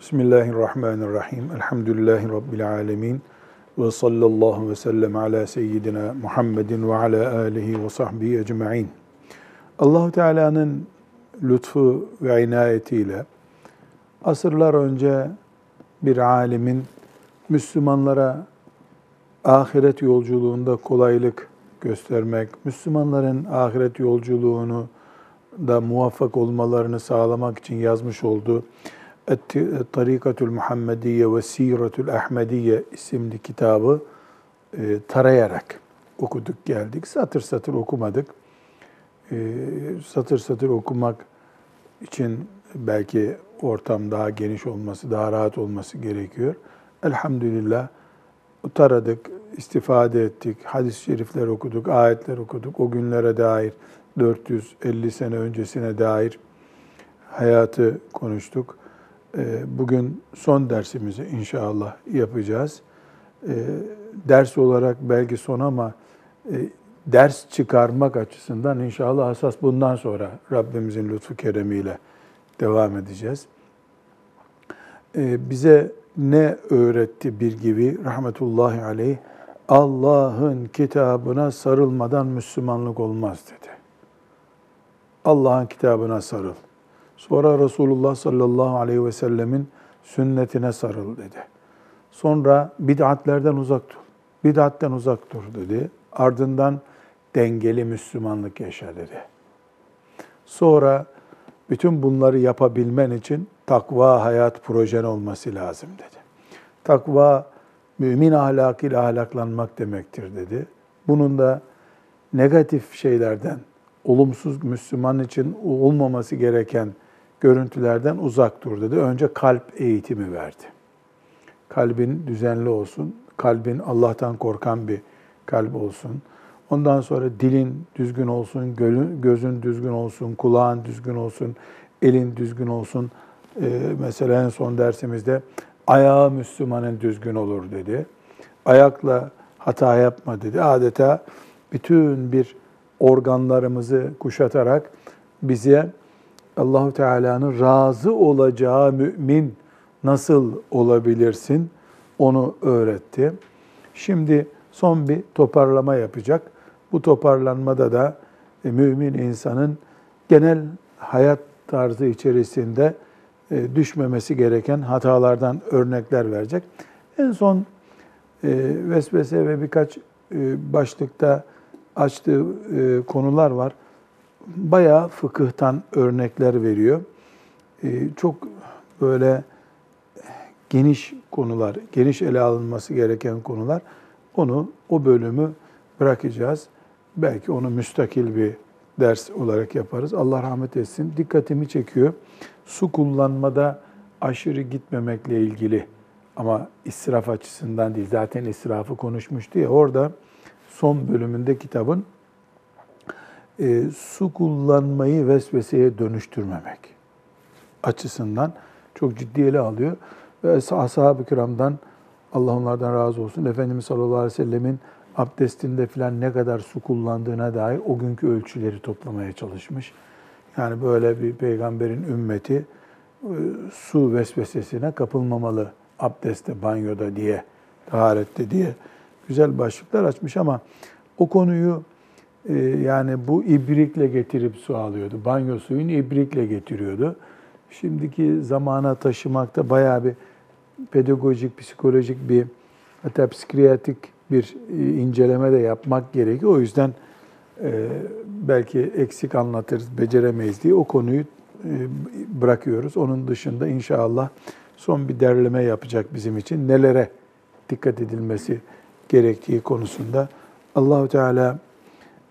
Bismillahirrahmanirrahim. Elhamdülillahi Rabbil alemin. Ve sallallahu ve sellem ala seyyidina Muhammedin ve ala alihi ve sahbihi ecma'in. allah Teala'nın lütfu ve inayetiyle asırlar önce bir alimin Müslümanlara ahiret yolculuğunda kolaylık göstermek, Müslümanların ahiret yolculuğunu da muvaffak olmalarını sağlamak için yazmış olduğu Tarikatül Muhammediye ve Siretül Ahmediye isimli kitabı e, tarayarak okuduk geldik. Satır satır okumadık. E, satır satır okumak için belki ortam daha geniş olması, daha rahat olması gerekiyor. Elhamdülillah taradık, istifade ettik, hadis-i şerifler okuduk, ayetler okuduk. O günlere dair 450 sene öncesine dair hayatı konuştuk. Ee, bugün son dersimizi inşallah yapacağız. Ee, ders olarak belki son ama e, ders çıkarmak açısından inşallah asas bundan sonra Rabbimizin lütfu keremiyle devam edeceğiz. Ee, bize ne öğretti bir gibi rahmetullahi aleyh? Allah'ın kitabına sarılmadan Müslümanlık olmaz dedi. Allah'ın kitabına sarıl. Sonra Resulullah sallallahu aleyhi ve sellemin sünnetine sarıl dedi. Sonra bid'atlerden uzak dur. Bid'atten uzak dur dedi. Ardından dengeli Müslümanlık yaşa dedi. Sonra bütün bunları yapabilmen için takva hayat projen olması lazım dedi. Takva mümin ahlakıyla ahlaklanmak demektir dedi. Bunun da negatif şeylerden, olumsuz Müslüman için olmaması gereken görüntülerden uzak dur dedi. Önce kalp eğitimi verdi. Kalbin düzenli olsun, kalbin Allah'tan korkan bir kalp olsun. Ondan sonra dilin düzgün olsun, gözün düzgün olsun, kulağın düzgün olsun, elin düzgün olsun. Ee, mesela en son dersimizde ayağı Müslümanın düzgün olur dedi. Ayakla hata yapma dedi. Adeta bütün bir organlarımızı kuşatarak bize Allahu Teala'nın razı olacağı mümin nasıl olabilirsin onu öğretti. Şimdi son bir toparlama yapacak. Bu toparlanmada da e, mümin insanın genel hayat tarzı içerisinde e, düşmemesi gereken hatalardan örnekler verecek. En son e, vesvese ve birkaç başlıkta açtığı konular var bayağı fıkıhtan örnekler veriyor. Ee, çok böyle geniş konular, geniş ele alınması gereken konular. Onu, o bölümü bırakacağız. Belki onu müstakil bir ders olarak yaparız. Allah rahmet etsin. Dikkatimi çekiyor. Su kullanmada aşırı gitmemekle ilgili ama israf açısından değil. Zaten israfı konuşmuştu ya. Orada son bölümünde kitabın e, su kullanmayı vesveseye dönüştürmemek açısından çok ciddi ele alıyor. Ve ashab-ı kiramdan Allah onlardan razı olsun. Efendimiz sallallahu aleyhi ve sellemin abdestinde filan ne kadar su kullandığına dair o günkü ölçüleri toplamaya çalışmış. Yani böyle bir peygamberin ümmeti e, su vesvesesine kapılmamalı abdestte, banyoda diye, taharette diye güzel başlıklar açmış ama o konuyu yani bu ibrikle getirip su alıyordu. Banyo suyunu ibrikle getiriyordu. Şimdiki zamana taşımakta bayağı bir pedagojik, psikolojik bir hatta psikiyatrik bir e, inceleme de yapmak gerekiyor. O yüzden e, belki eksik anlatırız, beceremeyiz diye o konuyu e, bırakıyoruz. Onun dışında inşallah son bir derleme yapacak bizim için. Nelere dikkat edilmesi gerektiği konusunda Allahu Teala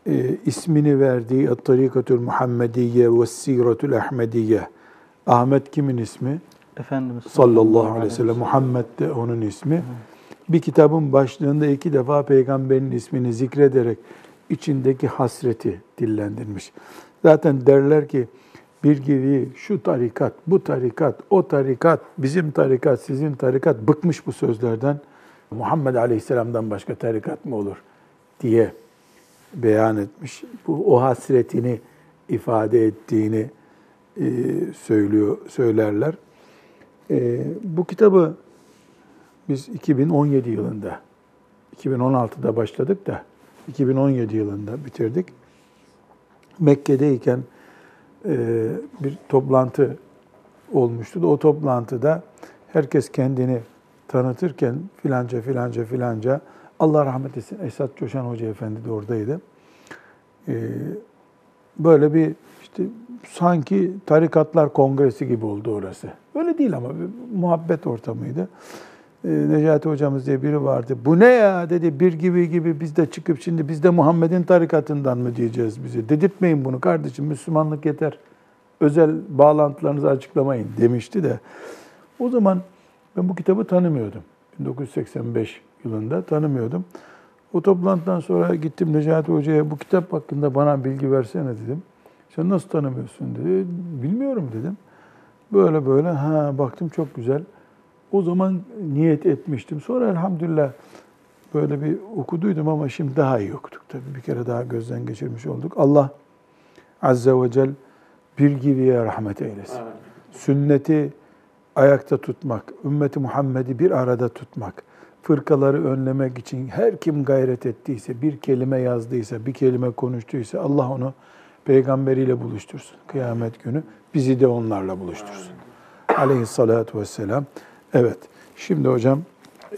e, ismini verdiği Tarikatül Muhammediye ve Siretül Ahmediye. Ahmet kimin ismi? Efendimiz sallallahu aleyhi ve sellem. Muhammed de onun ismi. Bir kitabın başlığında iki defa peygamberin ismini zikrederek içindeki hasreti dillendirmiş. Zaten derler ki bir gibi şu tarikat, bu tarikat, o tarikat, bizim tarikat, sizin tarikat bıkmış bu sözlerden. Muhammed Aleyhisselam'dan başka tarikat mı olur diye beyan etmiş. Bu o hasretini ifade ettiğini e, söylüyor söylerler. Ee, bu kitabı biz 2017 yılında, 2016'da başladık da 2017 yılında bitirdik. Mekke'deyken e, bir toplantı olmuştu da o toplantıda herkes kendini tanıtırken filanca filanca filanca Allah rahmet etsin Esat Coşan Hoca Efendi de oradaydı. Ee, böyle bir işte sanki tarikatlar kongresi gibi oldu orası. Öyle değil ama bir muhabbet ortamıydı. Ee, Necati hocamız diye biri vardı. Bu ne ya dedi bir gibi gibi biz de çıkıp şimdi biz de Muhammed'in tarikatından mı diyeceğiz bizi? Dedirtmeyin bunu kardeşim Müslümanlık yeter. Özel bağlantılarınızı açıklamayın demişti de. O zaman ben bu kitabı tanımıyordum. 1985 yılında tanımıyordum. O toplantıdan sonra gittim Necati Hoca'ya bu kitap hakkında bana bilgi versene dedim. Sen nasıl tanımıyorsun dedi. Bilmiyorum dedim. Böyle böyle ha baktım çok güzel. O zaman niyet etmiştim. Sonra elhamdülillah böyle bir okuduydum ama şimdi daha iyi okuduk. Tabii bir kere daha gözden geçirmiş olduk. Allah Azze ve Celle bir gibiye rahmet eylesin. Sünneti ayakta tutmak, ümmeti Muhammed'i bir arada tutmak, fırkaları önlemek için her kim gayret ettiyse, bir kelime yazdıysa, bir kelime konuştuysa Allah onu peygamberiyle buluştursun kıyamet günü. Bizi de onlarla buluştursun. Aleyhissalatu vesselam. Evet, şimdi hocam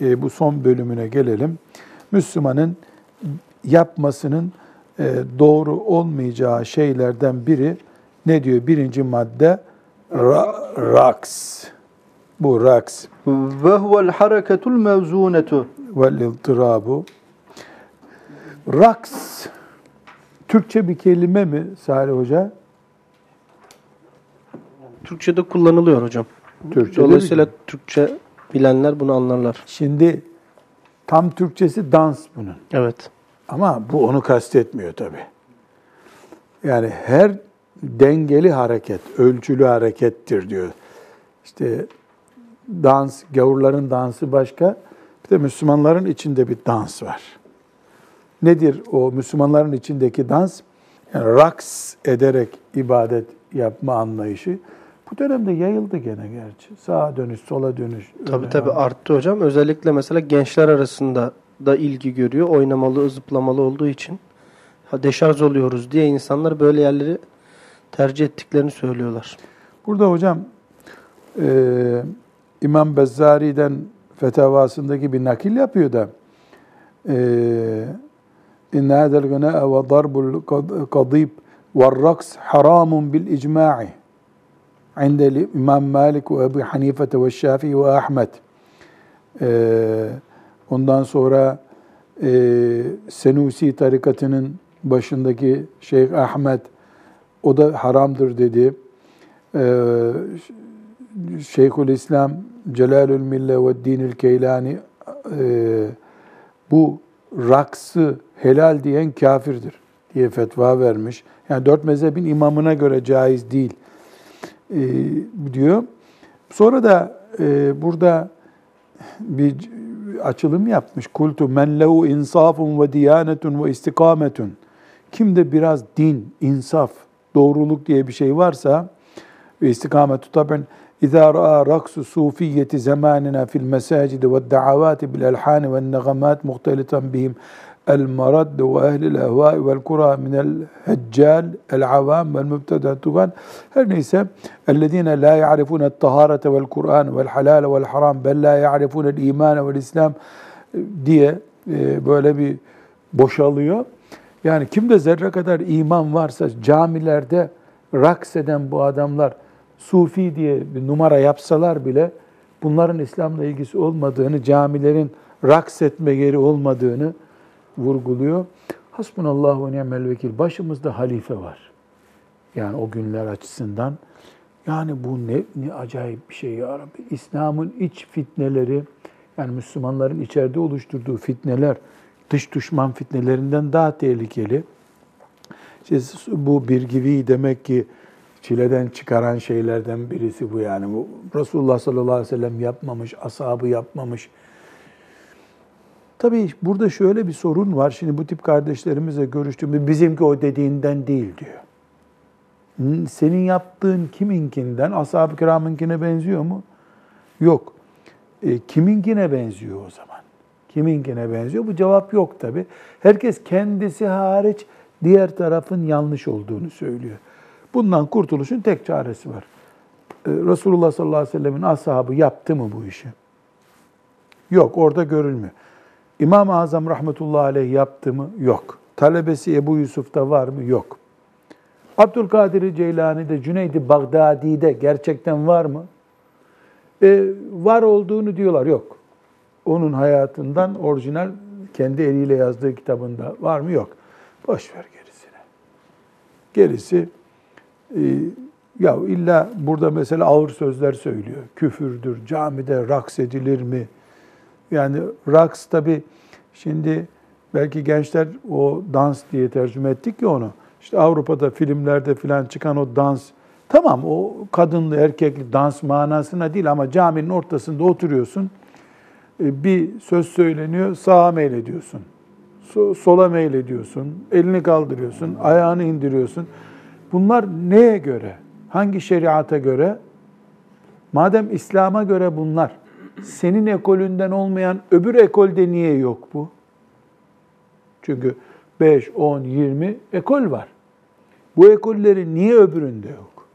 e, bu son bölümüne gelelim. Müslümanın yapmasının e, doğru olmayacağı şeylerden biri ne diyor? Birinci madde ra, raks. Bu raks. Ve huvel hareketul mevzunetu. Vel iltirabu. Raks. Türkçe bir kelime mi Salih Hoca? Türkçe'de kullanılıyor hocam. Türkçe'de Dolayısıyla bir- Türkçe bilenler bunu anlarlar. Şimdi tam Türkçesi dans bunun. Evet. Ama bu onu kastetmiyor tabii. Yani her dengeli hareket, ölçülü harekettir diyor. İşte dans, gavurların dansı başka, bir de Müslümanların içinde bir dans var. Nedir o Müslümanların içindeki dans? Yani raks ederek ibadet yapma anlayışı. Bu dönemde yayıldı gene gerçi. Sağa dönüş, sola dönüş. Tabii tabii yani. arttı hocam. Özellikle mesela gençler arasında da ilgi görüyor. Oynamalı, zıplamalı olduğu için. Ha, deşarj oluyoruz diye insanlar böyle yerleri tercih ettiklerini söylüyorlar. Burada hocam e, İmam Bezzari'den fetavasındaki bir nakil yapıyor da e, inne hadel gınâ'e ve darbul kadîb ve raks haramun bil icma'i عند İmam Malik ve Ebu Hanife ve Şafii ve Ahmet. E, ondan sonra e, Senusi tarikatının başındaki Şeyh Ahmet o da haramdır dedi. Ee, Şeyhül İslam Celalül Mille ve Dinül Keylani e, bu raksı helal diyen kafirdir diye fetva vermiş. Yani dört mezhebin imamına göre caiz değil e, diyor. Sonra da e, burada bir açılım yapmış. Kultu men lehu insafun ve diyanetun ve istikametun. Kimde biraz din, insaf, doğruluk diye bir şey varsa ve istikametu taben İzâ ra'a raksu sufiyeti zamanina fil mesacidi ve da'avati bil elhani ve negamat muhtelitan bihim el marad ve ehlil ehvai vel kura minel heccal el avam vel mübteda tugan her neyse ellezine la ya'rifune taharete vel Kur'an vel halal vel haram bel la ya'rifune el iman vel İslam diye e, böyle bir boşalıyor. Yani kimde zerre kadar iman varsa camilerde raks eden bu adamlar sufi diye bir numara yapsalar bile bunların İslam'la ilgisi olmadığını, camilerin raks etme yeri olmadığını vurguluyor. Hasbunallah ve ni'mel vekil. Başımızda halife var. Yani o günler açısından. Yani bu ne, ne acayip bir şey ya Rabbi. İslam'ın iç fitneleri, yani Müslümanların içeride oluşturduğu fitneler, dış düşman fitnelerinden daha tehlikeli. İşte bu bir gibi demek ki çileden çıkaran şeylerden birisi bu yani. Bu Resulullah sallallahu aleyhi ve sellem yapmamış, ashabı yapmamış. Tabii burada şöyle bir sorun var. Şimdi bu tip kardeşlerimizle görüştüğümde bizimki o dediğinden değil diyor. Senin yaptığın kiminkinden ashab-ı kiramınkine benziyor mu? Yok. E, kiminkine benziyor o zaman? Kiminkine benziyor? Bu cevap yok tabi. Herkes kendisi hariç diğer tarafın yanlış olduğunu söylüyor. Bundan kurtuluşun tek çaresi var. E, Resulullah sallallahu aleyhi ve sellemin ashabı yaptı mı bu işi? Yok, orada görülmüyor. İmam-ı Azam rahmetullahi aleyh yaptı mı? Yok. Talebesi Ebu Yusuf'ta var mı? Yok. Abdülkadir Ceylani'de, Cüneydi Bagdadi'de gerçekten var mı? Ee, var olduğunu diyorlar. Yok. Onun hayatından orijinal kendi eliyle yazdığı kitabında var mı? Yok. Boş ver gerisine. Gerisi ya illa burada mesela ağır sözler söylüyor. Küfürdür, camide raks edilir mi? Yani raks tabi şimdi belki gençler o dans diye tercüme ettik ya onu. İşte Avrupa'da filmlerde filan çıkan o dans tamam o kadınlı erkekli dans manasına değil ama caminin ortasında oturuyorsun. E, bir söz söyleniyor sağa meylediyorsun. Sola meylediyorsun. Elini kaldırıyorsun. Ayağını indiriyorsun. Bunlar neye göre? Hangi şeriata göre? Madem İslam'a göre bunlar, senin ekolünden olmayan öbür ekolde niye yok bu? Çünkü 5, 10, 20 ekol var. Bu ekollerin niye öbüründe yok?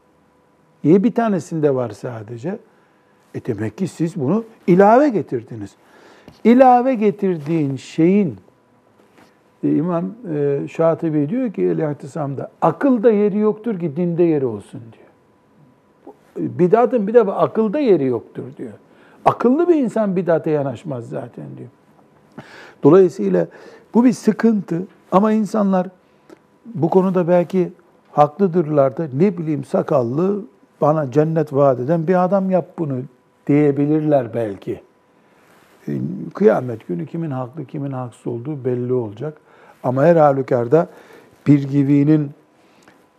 Niye bir tanesinde var sadece? E demek ki siz bunu ilave getirdiniz. İlave getirdiğin şeyin İmam e, Şatibi diyor ki El-İhtisam'da akılda yeri yoktur ki dinde yeri olsun diyor. Bidatın bir de akılda yeri yoktur diyor. Akıllı bir insan bidate yanaşmaz zaten diyor. Dolayısıyla bu bir sıkıntı ama insanlar bu konuda belki haklıdırlar da ne bileyim sakallı bana cennet vaat eden bir adam yap bunu diyebilirler belki. E, kıyamet günü kimin haklı kimin haksız olduğu belli olacak. Ama her halükarda bir givinin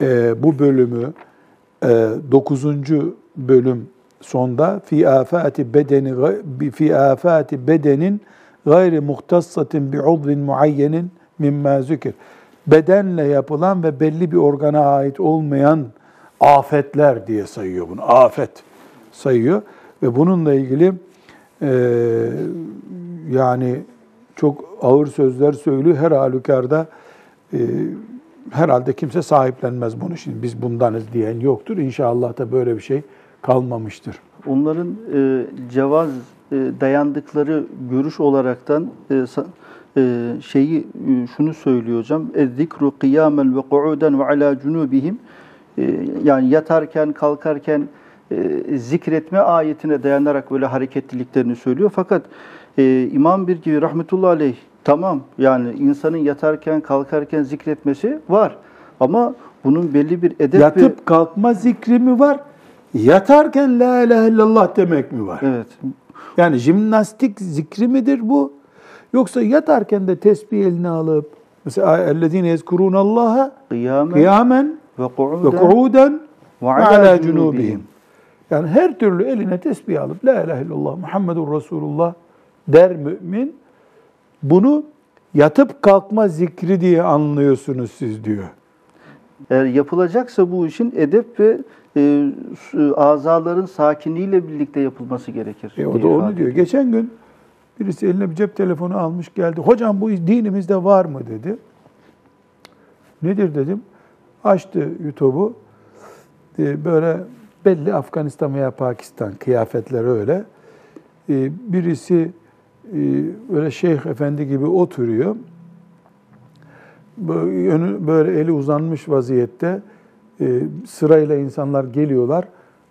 e, bu bölümü e, 9. bölüm sonda fi afati bedeni fi afati bedenin gayri muhtassatin bi udvin muayyenin mimma zikir. Bedenle yapılan ve belli bir organa ait olmayan afetler diye sayıyor bunu. Afet sayıyor ve bununla ilgili e, yani çok ağır sözler söylüyor. Her halükarda e, herhalde kimse sahiplenmez bunu. Şimdi biz bundanız diyen yoktur. İnşallah da böyle bir şey kalmamıştır. Onların e, cevaz e, dayandıkları görüş olaraktan e, e, şeyi e, şunu söylüyor hocam. Zikru kıyamen ve qu'uden ve ala cunubihim e, yani yatarken kalkarken e, zikretme ayetine dayanarak böyle hareketliliklerini söylüyor. Fakat e, İmam bir gibi rahmetullahi aleyh tamam yani insanın yatarken kalkarken zikretmesi var. Ama bunun belli bir edep Yatıp ve... kalkma zikri mi var? Yatarken la ilahe illallah demek mi var? Evet. Yani jimnastik zikri midir bu? Yoksa yatarken de tesbih eline alıp mesela ellezine yezkurunallaha kıyamen, kıyamen ve ku'uden ve ala cunubihim. Yani her türlü eline tesbih alıp la ilahe illallah Muhammedur Resulullah der mümin. Bunu yatıp kalkma zikri diye anlıyorsunuz siz diyor. Eğer yapılacaksa bu işin edep ve e, azaların sakinliğiyle birlikte yapılması gerekir. E, o da onu diyor. Geçen gün birisi eline bir cep telefonu almış geldi. Hocam bu dinimizde var mı dedi. Nedir dedim. Açtı YouTube'u. E, böyle belli Afganistan veya Pakistan kıyafetleri öyle. E, birisi böyle şeyh efendi gibi oturuyor. Böyle, böyle eli uzanmış vaziyette e, sırayla insanlar geliyorlar.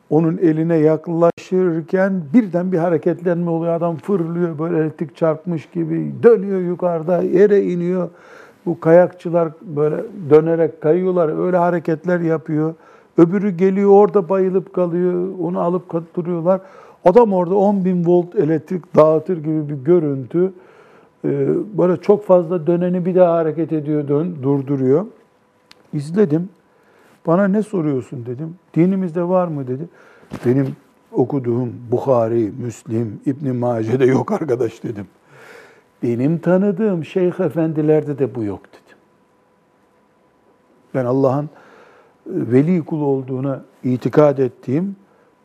Onun eline yaklaşırken birden bir hareketlenme oluyor. Adam fırlıyor böyle elektrik çarpmış gibi dönüyor yukarıda yere iniyor. Bu kayakçılar böyle dönerek kayıyorlar. Öyle hareketler yapıyor. Öbürü geliyor orada bayılıp kalıyor. Onu alıp duruyorlar. Adam orada 10 bin volt elektrik dağıtır gibi bir görüntü. Ee, böyle çok fazla döneni bir daha hareket ediyor, dön, durduruyor. İzledim. Bana ne soruyorsun dedim. Dinimizde var mı dedi. Benim okuduğum Bukhari, Müslim, İbn Mace'de yok arkadaş dedim. Benim tanıdığım şeyh efendilerde de bu yok dedim. Ben Allah'ın e, veli kul olduğuna itikad ettiğim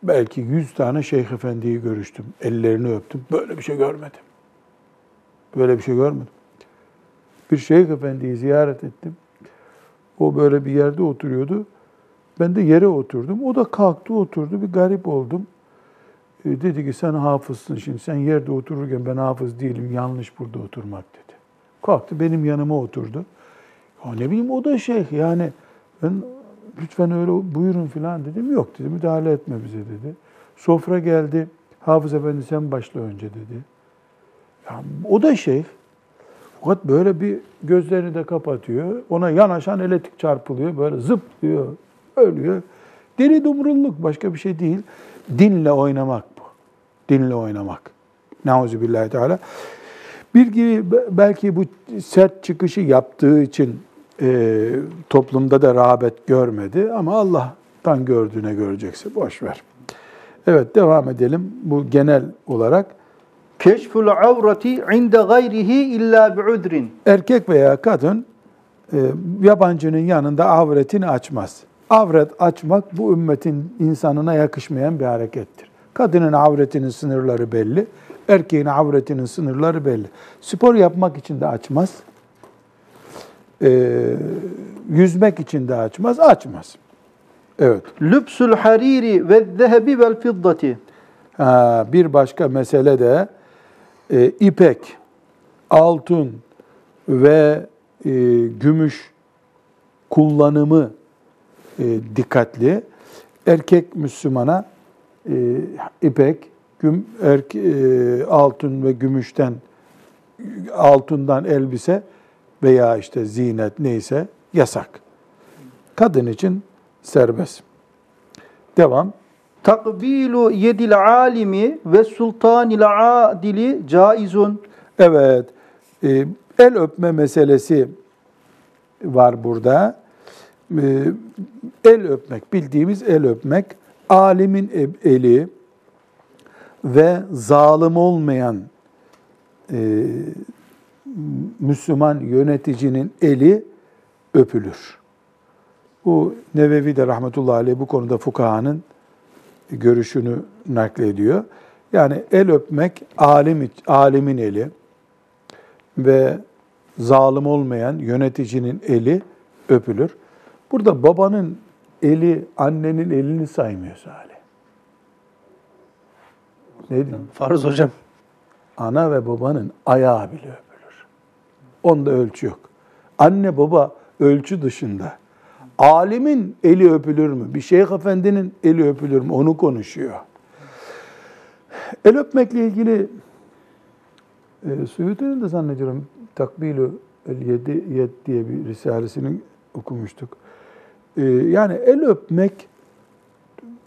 belki 100 tane şeyh efendiyi görüştüm. Ellerini öptüm. Böyle bir şey görmedim. Böyle bir şey görmedim. Bir şeyh efendiyi ziyaret ettim. O böyle bir yerde oturuyordu. Ben de yere oturdum. O da kalktı oturdu. Bir garip oldum. E, dedi ki sen hafızsın şimdi. Sen yerde otururken ben hafız değilim. Yanlış burada oturmak dedi. Kalktı benim yanıma oturdu. Ya ne bileyim o da şeyh yani. Ben lütfen öyle buyurun falan dedim. Yok dedi müdahale etme bize dedi. Sofra geldi. Hafız efendi sen başla önce dedi. Ya, o da şeyh. Fakat böyle bir gözlerini de kapatıyor. Ona yanaşan elektrik çarpılıyor. Böyle zıplıyor, ölüyor. Deli dumrulluk başka bir şey değil. Dinle oynamak bu. Dinle oynamak. Nauzubillahi teala. Bir gibi belki bu sert çıkışı yaptığı için e, toplumda da rağbet görmedi ama Allah'tan gördüğüne görecekse boş ver. Evet devam edelim. Bu genel olarak Keşful avrati inde gayrihi illa bi'udrin. erkek veya kadın e, yabancının yanında avretini açmaz. Avret açmak bu ümmetin insanına yakışmayan bir harekettir. Kadının avretinin sınırları belli, erkeğin avretinin sınırları belli. Spor yapmak için de açmaz. E, yüzmek için de açmaz, açmaz. Evet. Lübsül hariri ve zehebi vel fiddati. Ha, bir başka mesele de e, ipek, altın ve e, gümüş kullanımı e, dikkatli. Erkek Müslümana e, ipek, güm, erke, e, altın ve gümüşten altından elbise veya işte zinet neyse yasak. Kadın için serbest. Devam. Takbilu yedil alimi ve sultanil adili caizun. Evet, e, el öpme meselesi var burada. E, el öpmek, bildiğimiz el öpmek, alimin e- eli ve zalim olmayan Müslüman yöneticinin eli öpülür. Bu Nevevi de rahmetullahi aleyh bu konuda fukahanın görüşünü naklediyor. Yani el öpmek alim alimin eli ve zalim olmayan yöneticinin eli öpülür. Burada babanın eli annenin elini saymıyor Salih. Ne diyeyim? Farz hocam. Ana ve babanın ayağı bile öpülür. Onda ölçü yok. Anne baba ölçü dışında. Alimin eli öpülür mü? Bir şeyh efendinin eli öpülür mü? Onu konuşuyor. El öpmekle ilgili e, Suyuti'nin de zannediyorum Takbilü el yedi yed diye bir risalesini okumuştuk. E, yani el öpmek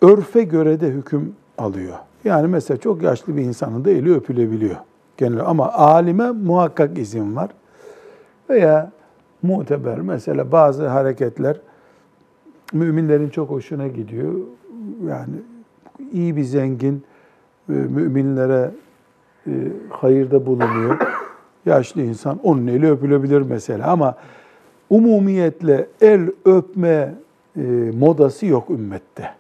örfe göre de hüküm alıyor. Yani mesela çok yaşlı bir insanın da eli öpülebiliyor. Genel ama alime muhakkak izin var. Veya muteber mesela bazı hareketler müminlerin çok hoşuna gidiyor. Yani iyi bir zengin e, müminlere e, hayırda bulunuyor. Yaşlı insan onun eli öpülebilir mesela ama umumiyetle el öpme e, modası yok ümmette.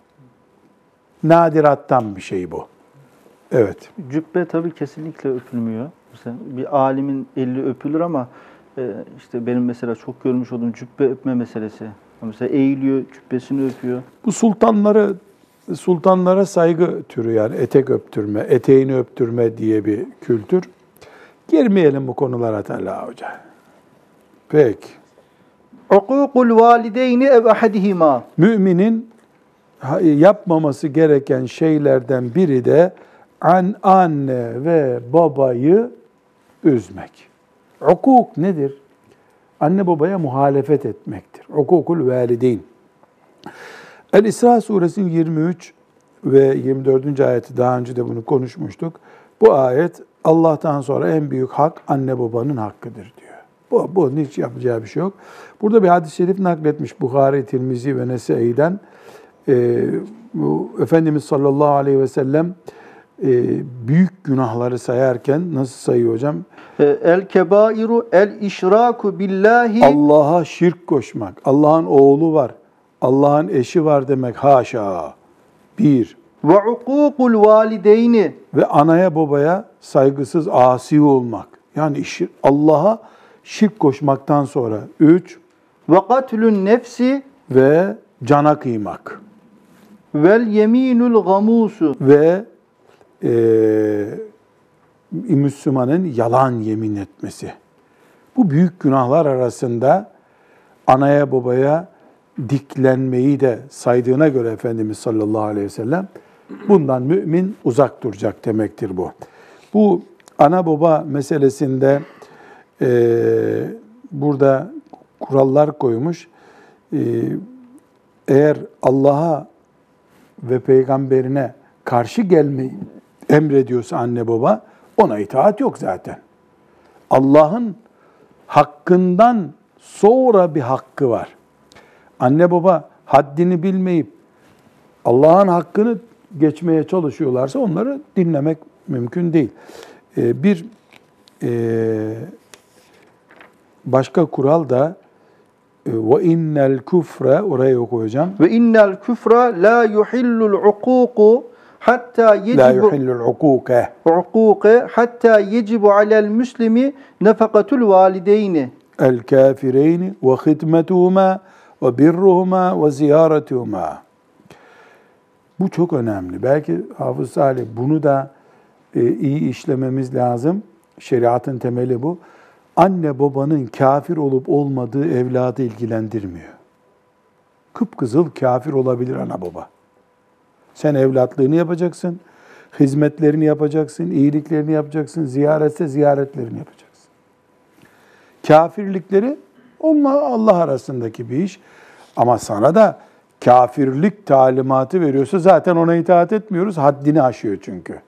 Nadirattan bir şey bu. Evet. Cübbe tabii kesinlikle öpülmüyor. Mesela bir alimin eli öpülür ama e, işte benim mesela çok görmüş olduğum cübbe öpme meselesi. Mesela eğiliyor, cübbesini öpüyor. Bu sultanları sultanlara saygı türü yani etek öptürme, eteğini öptürme diye bir kültür. Girmeyelim bu konulara Talha Hoca. Peki. Ukukul valideyni ev ahadihima. Müminin yapmaması gereken şeylerden biri de an anne ve babayı üzmek. Hukuk nedir? Anne babaya muhalefet etmektir. Hukukul valideyn. El-İsra suresinin 23 ve 24. ayeti daha önce de bunu konuşmuştuk. Bu ayet Allah'tan sonra en büyük hak anne babanın hakkıdır diyor. Bu, bunun hiç yapacağı bir şey yok. Burada bir hadis-i şerif nakletmiş Bukhari, Tirmizi ve Nese'den. Ee, bu Efendimiz sallallahu aleyhi ve sellem büyük günahları sayarken nasıl sayıyor hocam? E, El kebairu el işraku billahi Allah'a şirk koşmak. Allah'ın oğlu var. Allah'ın eşi var demek haşa. Bir. ve ukukul valideyni ve anaya babaya saygısız asi olmak. Yani Allah'a şirk koşmaktan sonra üç ve katlün nefsi ve cana kıymak vel yeminul gamusu ve eee Müslümanın yalan yemin etmesi. Bu büyük günahlar arasında anaya babaya diklenmeyi de saydığına göre Efendimiz sallallahu aleyhi ve sellem bundan mümin uzak duracak demektir bu. Bu ana baba meselesinde eee, burada kurallar koymuş. Eee, eğer Allah'a ve peygamberine karşı gelmeyi emrediyorsa anne baba ona itaat yok zaten. Allah'ın hakkından sonra bir hakkı var. Anne baba haddini bilmeyip Allah'ın hakkını geçmeye çalışıyorlarsa onları dinlemek mümkün değil. Ee, bir e, başka kural da e, ve innel küfre oraya okuyacağım. ve innel küfra la yuhillul ukuku hatta yecibu yuhillul ukuke. ukuke hatta yecibu alel müslimi nefakatul valideyni el kafireyni ve hidmetuhuma ve birruhuma ve ziyaretuhuma. Bu çok önemli. Belki Hafız Salih bunu da e, iyi işlememiz lazım. Şeriatın temeli bu. Anne babanın kafir olup olmadığı evladı ilgilendirmiyor. Kıpkızıl kafir olabilir ana baba. Sen evlatlığını yapacaksın, hizmetlerini yapacaksın, iyiliklerini yapacaksın, ziyaretse ziyaretlerini yapacaksın. Kafirlikleri onunla Allah arasındaki bir iş. Ama sana da kafirlik talimatı veriyorsa zaten ona itaat etmiyoruz. Haddini aşıyor çünkü.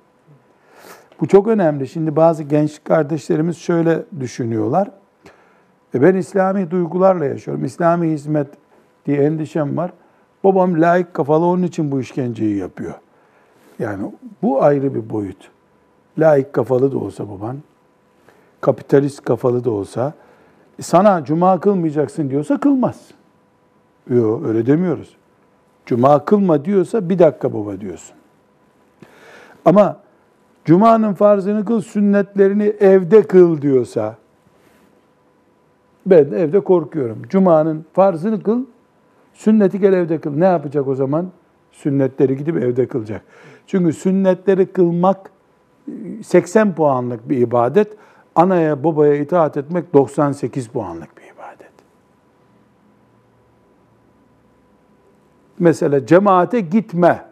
Bu çok önemli. Şimdi bazı genç kardeşlerimiz şöyle düşünüyorlar. E ben İslami duygularla yaşıyorum. İslami hizmet diye endişem var. Babam layık kafalı onun için bu işkenceyi yapıyor. Yani bu ayrı bir boyut. Layık kafalı da olsa baban, kapitalist kafalı da olsa, e sana cuma kılmayacaksın diyorsa kılmaz. Yok öyle demiyoruz. Cuma kılma diyorsa bir dakika baba diyorsun. Ama Cuma'nın farzını kıl, sünnetlerini evde kıl diyorsa, ben evde korkuyorum. Cuma'nın farzını kıl, sünneti gel evde kıl. Ne yapacak o zaman? Sünnetleri gidip evde kılacak. Çünkü sünnetleri kılmak 80 puanlık bir ibadet. Anaya babaya itaat etmek 98 puanlık bir ibadet. Mesela cemaate gitme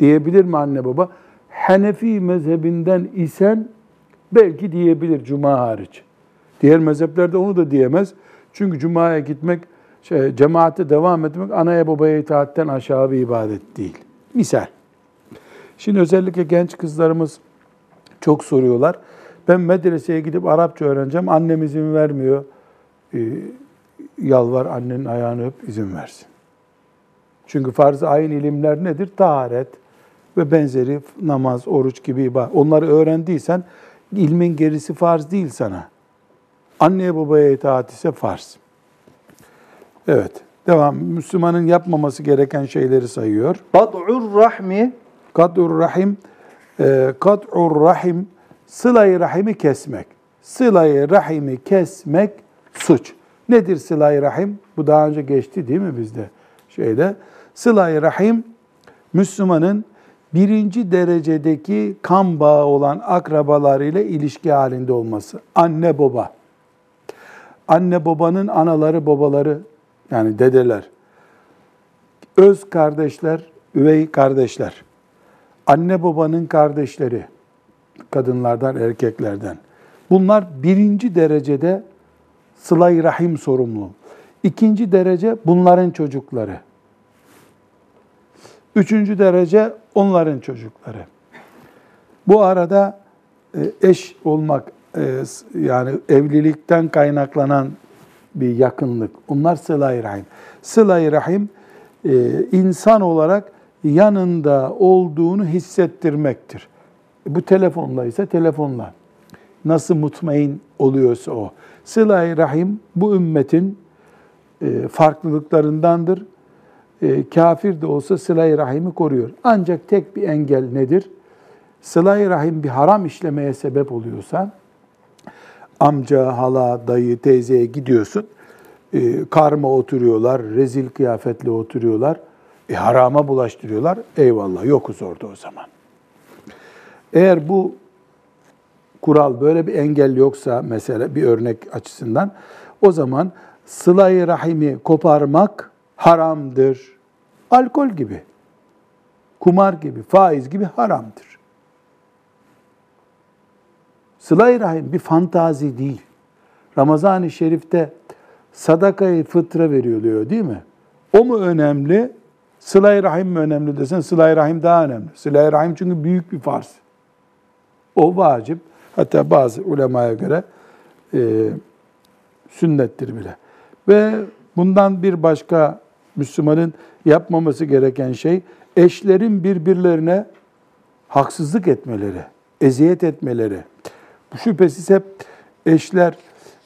diyebilir mi anne baba? Hanefi mezhebinden isen belki diyebilir cuma hariç. Diğer mezheplerde onu da diyemez. Çünkü cumaya gitmek, şey, cemaate devam etmek anaya babaya itaatten aşağı bir ibadet değil. Misal. Şimdi özellikle genç kızlarımız çok soruyorlar. Ben medreseye gidip Arapça öğreneceğim. Annem izin vermiyor. Ee, yalvar annenin ayağını öp izin versin. Çünkü farz-ı ayın ilimler nedir? Taharet ve benzeri namaz, oruç gibi ibadet. Onları öğrendiysen ilmin gerisi farz değil sana. Anneye babaya itaat ise farz. Evet. Devam. Müslümanın yapmaması gereken şeyleri sayıyor. Kad'ur rahmi Kad'ur rahim, e, kad'ur rahim, sılayı rahimi kesmek. Sılayı rahimi kesmek suç. Nedir sılayı rahim? Bu daha önce geçti değil mi bizde? Şeyde. Sılayı rahim, Müslümanın birinci derecedeki kan bağı olan akrabalarıyla ilişki halinde olması. Anne baba. Anne babanın anaları babaları yani dedeler. Öz kardeşler, üvey kardeşler. Anne babanın kardeşleri, kadınlardan, erkeklerden. Bunlar birinci derecede sıla-i rahim sorumlu. İkinci derece bunların çocukları. Üçüncü derece onların çocukları. Bu arada e, eş olmak, e, yani evlilikten kaynaklanan bir yakınlık. Onlar sıla-i rahim. Sıla-i rahim e, insan olarak yanında olduğunu hissettirmektir. Bu telefonla ise telefonla. Nasıl mutmain oluyorsa o. Sıla-i Rahim bu ümmetin e, farklılıklarındandır. e, kafir de olsa sıla-i rahimi koruyor. Ancak tek bir engel nedir? Sıla-i rahim bir haram işlemeye sebep oluyorsa, amca, hala, dayı, teyzeye gidiyorsun, e, karma oturuyorlar, rezil kıyafetle oturuyorlar, e, harama bulaştırıyorlar, eyvallah yokuz orada o zaman. Eğer bu kural böyle bir engel yoksa mesela bir örnek açısından o zaman sıla-i rahimi koparmak haramdır. Alkol gibi, kumar gibi, faiz gibi haramdır. Sıla-i rahim bir fantazi değil. Ramazan-ı Şerif'te sadakayı fıtra veriliyor değil mi? O mu önemli? Sıla-i rahim mi önemli desen sıla-i rahim daha önemli. Sıla-i rahim çünkü büyük bir farz. O vacip. Hatta bazı ulemaya göre e, sünnettir bile. Ve bundan bir başka Müslümanın yapmaması gereken şey eşlerin birbirlerine haksızlık etmeleri, eziyet etmeleri. Bu şüphesiz hep eşler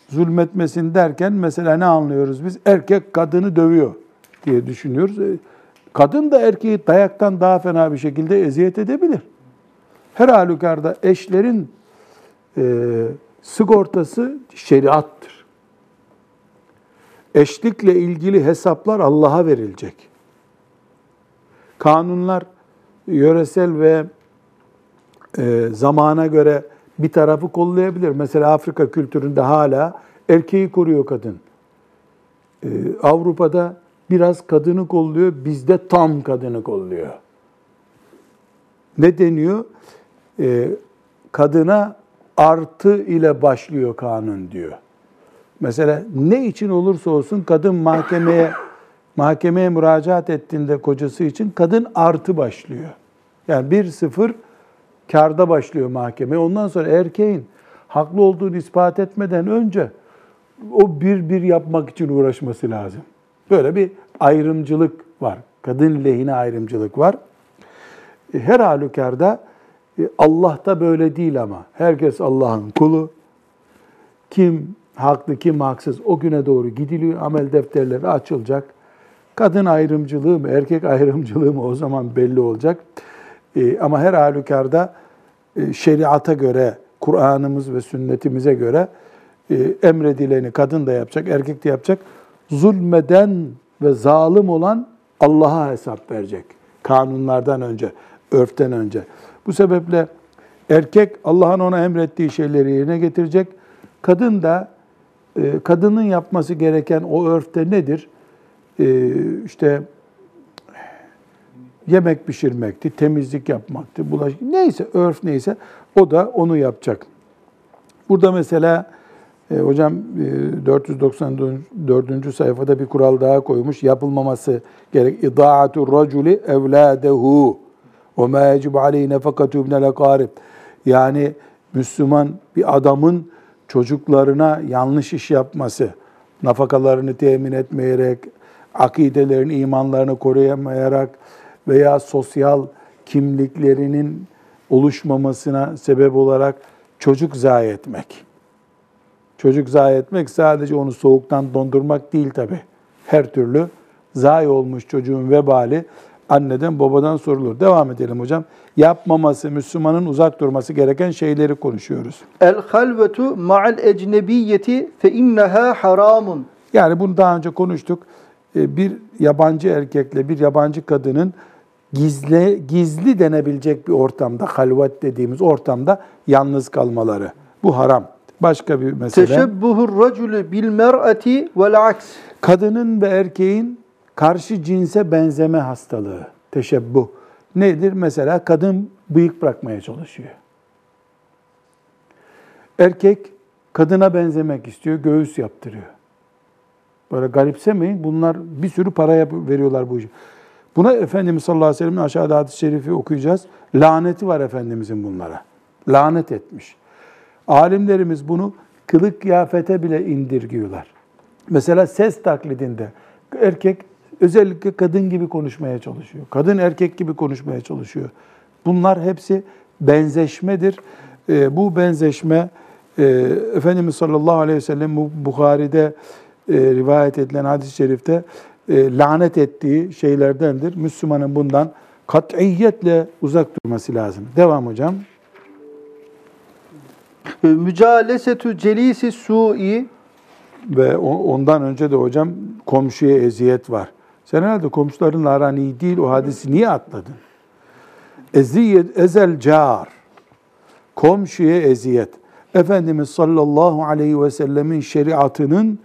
zulmetmesin derken mesela ne anlıyoruz biz? Erkek kadını dövüyor diye düşünüyoruz. E, kadın da erkeği dayaktan daha fena bir şekilde eziyet edebilir. Her halükarda eşlerin e, sigortası şeriattır. Eşlikle ilgili hesaplar Allah'a verilecek. Kanunlar yöresel ve e, zamana göre bir tarafı kollayabilir. Mesela Afrika kültüründe hala erkeği koruyor kadın. Ee, Avrupa'da biraz kadını kolluyor, bizde tam kadını kolluyor. Ne deniyor? Ee, kadına artı ile başlıyor kanun diyor. Mesela ne için olursa olsun kadın mahkemeye mahkemeye müracaat ettiğinde kocası için kadın artı başlıyor. Yani bir sıfır karda başlıyor mahkeme. Ondan sonra erkeğin haklı olduğunu ispat etmeden önce o bir bir yapmak için uğraşması lazım. Böyle bir ayrımcılık var. Kadın lehine ayrımcılık var. E, her halükarda e, Allah da böyle değil ama. Herkes Allah'ın kulu. Kim haklı, kim haksız o güne doğru gidiliyor. Amel defterleri açılacak. Kadın ayrımcılığı mı, erkek ayrımcılığı mı o zaman belli olacak. E, ama her halükarda e, şeriata göre, Kur'an'ımız ve sünnetimize göre e, emredileni kadın da yapacak, erkek de yapacak. Zulmeden ve zalim olan Allah'a hesap verecek. Kanunlardan önce, örften önce. Bu sebeple erkek Allah'ın ona emrettiği şeyleri yerine getirecek. Kadın da e, kadının yapması gereken o örfte nedir? İşte yemek pişirmekti, temizlik yapmaktı, bulaşık neyse örf neyse o da onu yapacak. Burada mesela e, hocam e, 494. sayfada bir kural daha koymuş. Yapılmaması gerek. İda'atu raculi evladehu ve ma yecibu aleyhi nefakatu ibnel. Yani Müslüman bir adamın çocuklarına yanlış iş yapması, nafakalarını temin etmeyerek, akidelerini, imanlarını koruyamayarak, veya sosyal kimliklerinin oluşmamasına sebep olarak çocuk zayi etmek. Çocuk zayi etmek sadece onu soğuktan dondurmak değil tabi. Her türlü zayi olmuş çocuğun vebali anneden babadan sorulur. Devam edelim hocam. Yapmaması, Müslümanın uzak durması gereken şeyleri konuşuyoruz. El halvetu ma'al ecnebiyeti fe inneha haramun. Yani bunu daha önce konuştuk. Ee, bir yabancı erkekle bir yabancı kadının gizli gizli denebilecek bir ortamda, halvet dediğimiz ortamda yalnız kalmaları. Bu haram. Başka bir mesele. Teşebbuhur racülü bil mer'ati vel aks. Kadının ve erkeğin karşı cinse benzeme hastalığı. Teşebbuh. Nedir? Mesela kadın bıyık bırakmaya çalışıyor. Erkek kadına benzemek istiyor, göğüs yaptırıyor. Böyle garipsemeyin. Bunlar bir sürü para veriyorlar bu işe. Buna Efendimiz sallallahu aleyhi ve sellem'in aşağıda hadis-i şerifi okuyacağız. Laneti var Efendimizin bunlara. Lanet etmiş. Alimlerimiz bunu kılık kıyafete bile indirgiyorlar. Mesela ses taklidinde erkek özellikle kadın gibi konuşmaya çalışıyor. Kadın erkek gibi konuşmaya çalışıyor. Bunlar hepsi benzeşmedir. E, bu benzeşme e, Efendimiz sallallahu aleyhi ve sellem Bukhari'de e, rivayet edilen hadis-i şerifte e, lanet ettiği şeylerdendir. Müslümanın bundan kat'iyetle uzak durması lazım. Devam hocam. E, Mücalesetü celisi su'i Ve ondan önce de hocam komşuya eziyet var. Sen herhalde komşularınla aran iyi değil. O hadisi niye atladın? Eziyet, ezel car. Komşuya eziyet. Efendimiz sallallahu aleyhi ve sellemin şeriatının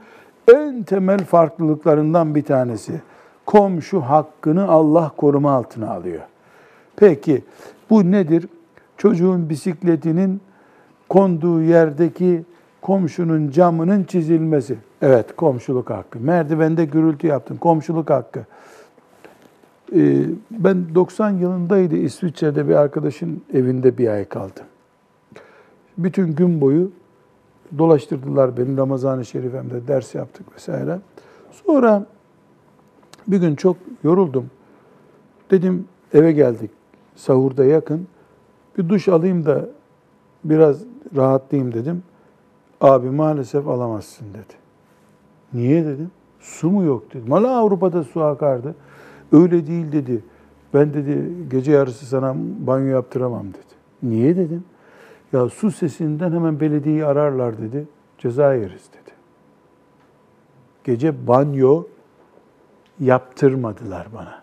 en temel farklılıklarından bir tanesi. Komşu hakkını Allah koruma altına alıyor. Peki bu nedir? Çocuğun bisikletinin konduğu yerdeki komşunun camının çizilmesi. Evet, komşuluk hakkı. Merdivende gürültü yaptın, komşuluk hakkı. Ee, ben 90 yılındaydı İsviçre'de bir arkadaşın evinde bir ay kaldım. Bütün gün boyu dolaştırdılar beni Ramazan-ı Şerifem'de ders yaptık vesaire. Sonra bir gün çok yoruldum. Dedim eve geldik sahurda yakın. Bir duş alayım da biraz rahatlayayım dedim. Abi maalesef alamazsın dedi. Niye dedim. Su mu yok dedim. Hala Avrupa'da su akardı. Öyle değil dedi. Ben dedi gece yarısı sana banyo yaptıramam dedi. Niye dedim. Ya su sesinden hemen belediyeyi ararlar dedi. Ceza yeriz dedi. Gece banyo yaptırmadılar bana.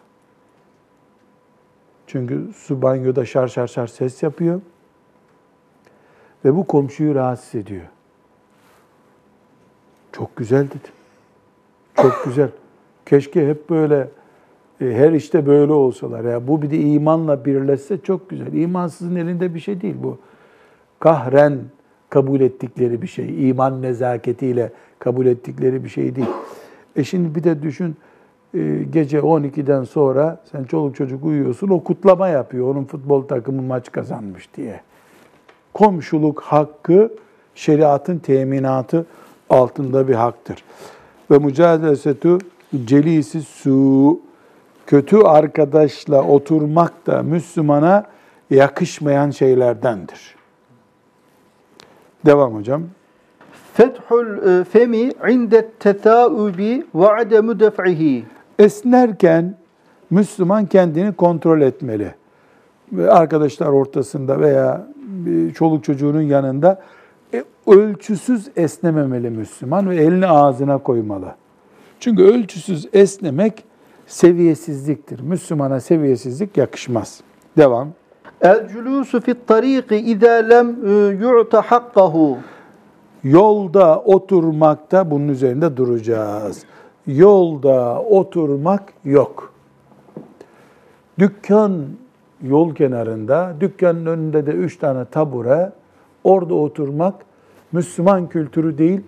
Çünkü su banyoda şar şar şar ses yapıyor. Ve bu komşuyu rahatsız ediyor. Çok güzel dedim. Çok güzel. Keşke hep böyle e, her işte böyle olsalar. Ya bu bir de imanla birleşse çok güzel. İmansızın elinde bir şey değil bu. Kahren kabul ettikleri bir şey. İman nezaketiyle kabul ettikleri bir şey değil. E şimdi bir de düşün e, gece 12'den sonra sen çoluk çocuk uyuyorsun o kutlama yapıyor. Onun futbol takımı maç kazanmış diye. Komşuluk hakkı şeriatın teminatı altında bir haktır. Ve mücadelesetü celisi su kötü arkadaşla oturmak da Müslümana yakışmayan şeylerdendir. Devam hocam. fethul e, femi inde tetaubi ve ademu def'ihi. Esnerken Müslüman kendini kontrol etmeli. Arkadaşlar ortasında veya çoluk çocuğunun yanında e, ölçüsüz esnememeli Müslüman ve elini ağzına koymalı. Çünkü ölçüsüz esnemek seviyesizliktir. Müslümana seviyesizlik yakışmaz. Devam. El culusu fit tariqi izâ lem e, yu'ta hakkahu. Yolda oturmakta bunun üzerinde duracağız. Yolda oturmak yok. Dükkan yol kenarında, dükkanın önünde de üç tane tabure, orada oturmak Müslüman kültürü değil.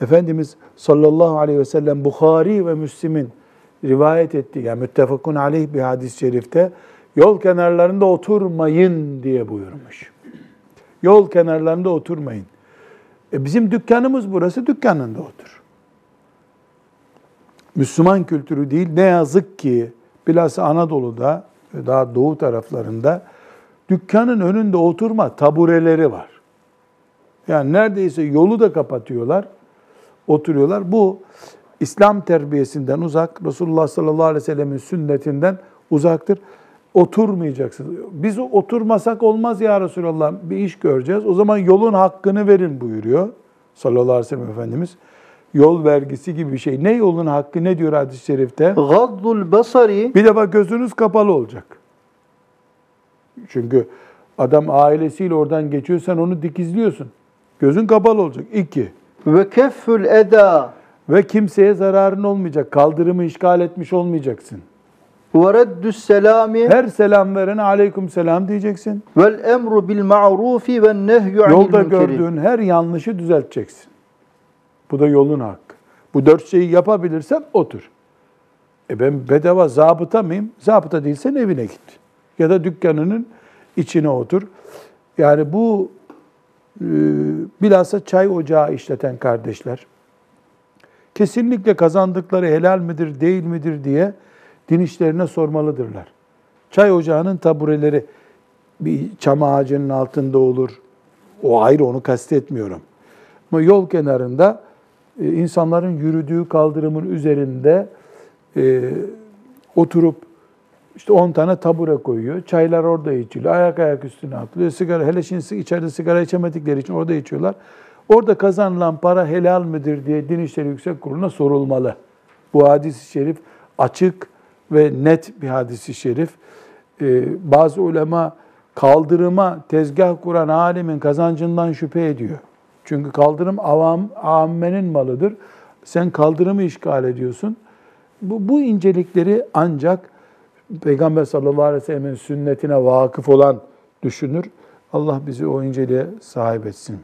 Efendimiz sallallahu aleyhi ve sellem Bukhari ve Müslim'in rivayet ettiği, yani müttefakun aleyh bir hadis-i şerifte yol kenarlarında oturmayın diye buyurmuş. Yol kenarlarında oturmayın. E bizim dükkanımız burası, dükkanında otur. Müslüman kültürü değil, ne yazık ki bilhassa Anadolu'da daha doğu taraflarında dükkanın önünde oturma tabureleri var. Yani neredeyse yolu da kapatıyorlar, oturuyorlar. Bu İslam terbiyesinden uzak, Resulullah sallallahu aleyhi ve sellemin sünnetinden uzaktır. Oturmayacaksınız. Biz oturmasak olmaz ya Resulallah bir iş göreceğiz. O zaman yolun hakkını verin buyuruyor sallallahu aleyhi ve sellem Efendimiz. Yol vergisi gibi bir şey. Ne yolun hakkı ne diyor hadis-i şerifte? Gaddul basari Bir defa gözünüz kapalı olacak. Çünkü adam ailesiyle oradan geçiyor sen onu dikizliyorsun. Gözün kapalı olacak. İki. ve keffül eda Ve kimseye zararın olmayacak. Kaldırımı işgal etmiş olmayacaksın. Ve reddü's selami Her selam verene aleyküm selam diyeceksin. vel emru bil ma'rufi ve nehyü anil Yolda gördüğün her yanlışı düzelteceksin. Bu da yolun hakkı. Bu dört şeyi yapabilirsen otur. E ben bedava zabıta mıyım? Zabıta değilsen evine git. Ya da dükkanının içine otur. Yani bu e, bilhassa çay ocağı işleten kardeşler kesinlikle kazandıkları helal midir değil midir diye din işlerine sormalıdırlar. Çay ocağının tabureleri bir çam ağacının altında olur. O ayrı onu kastetmiyorum. Ama yol kenarında e, insanların yürüdüğü kaldırımın üzerinde e, oturup işte 10 tane tabure koyuyor. Çaylar orada içiliyor. Ayak ayak üstüne atılıyor. Sigara, hele şimdi içeride sigara içemedikleri için orada içiyorlar. Orada kazanılan para helal midir diye Din İşleri Yüksek Kurulu'na sorulmalı. Bu hadis-i şerif açık ve net bir hadis-i şerif. Ee, bazı ulema kaldırıma tezgah kuran alimin kazancından şüphe ediyor. Çünkü kaldırım avam, ammenin malıdır. Sen kaldırımı işgal ediyorsun. Bu, bu incelikleri ancak Peygamber sallallahu aleyhi ve sellemin sünnetine vakıf olan düşünür. Allah bizi o inceliğe sahip etsin.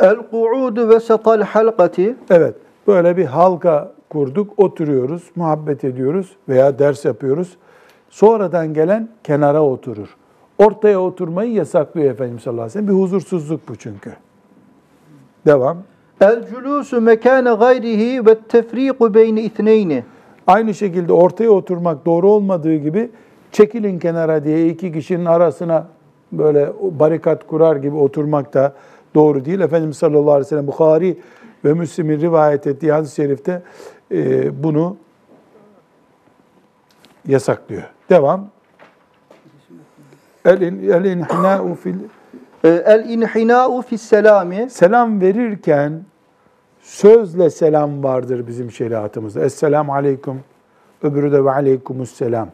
El-ku'udu ve sekal halkati Evet, böyle bir halka kurduk, oturuyoruz, muhabbet ediyoruz veya ders yapıyoruz. Sonradan gelen kenara oturur. Ortaya oturmayı yasaklıyor Efendimiz sallallahu aleyhi ve sellem. Bir huzursuzluk bu çünkü. Devam. El-culusu mekâne gayrihi ve tefriqu beyni ithneyni. Aynı şekilde ortaya oturmak doğru olmadığı gibi çekilin kenara diye iki kişinin arasına böyle barikat kurar gibi oturmak da doğru değil. Efendimiz sallallahu aleyhi ve sellem Bukhari ve Müslim'in rivayet ettiği hadis-i şerifte e, bunu yasaklıyor. Devam. El-inhinâ'u fil Ee, El-inhinâ'u fisselâmi Selam verirken sözle selam vardır bizim şeriatımızda. Esselamu aleyküm. Öbürü de ve aleykümüsselam.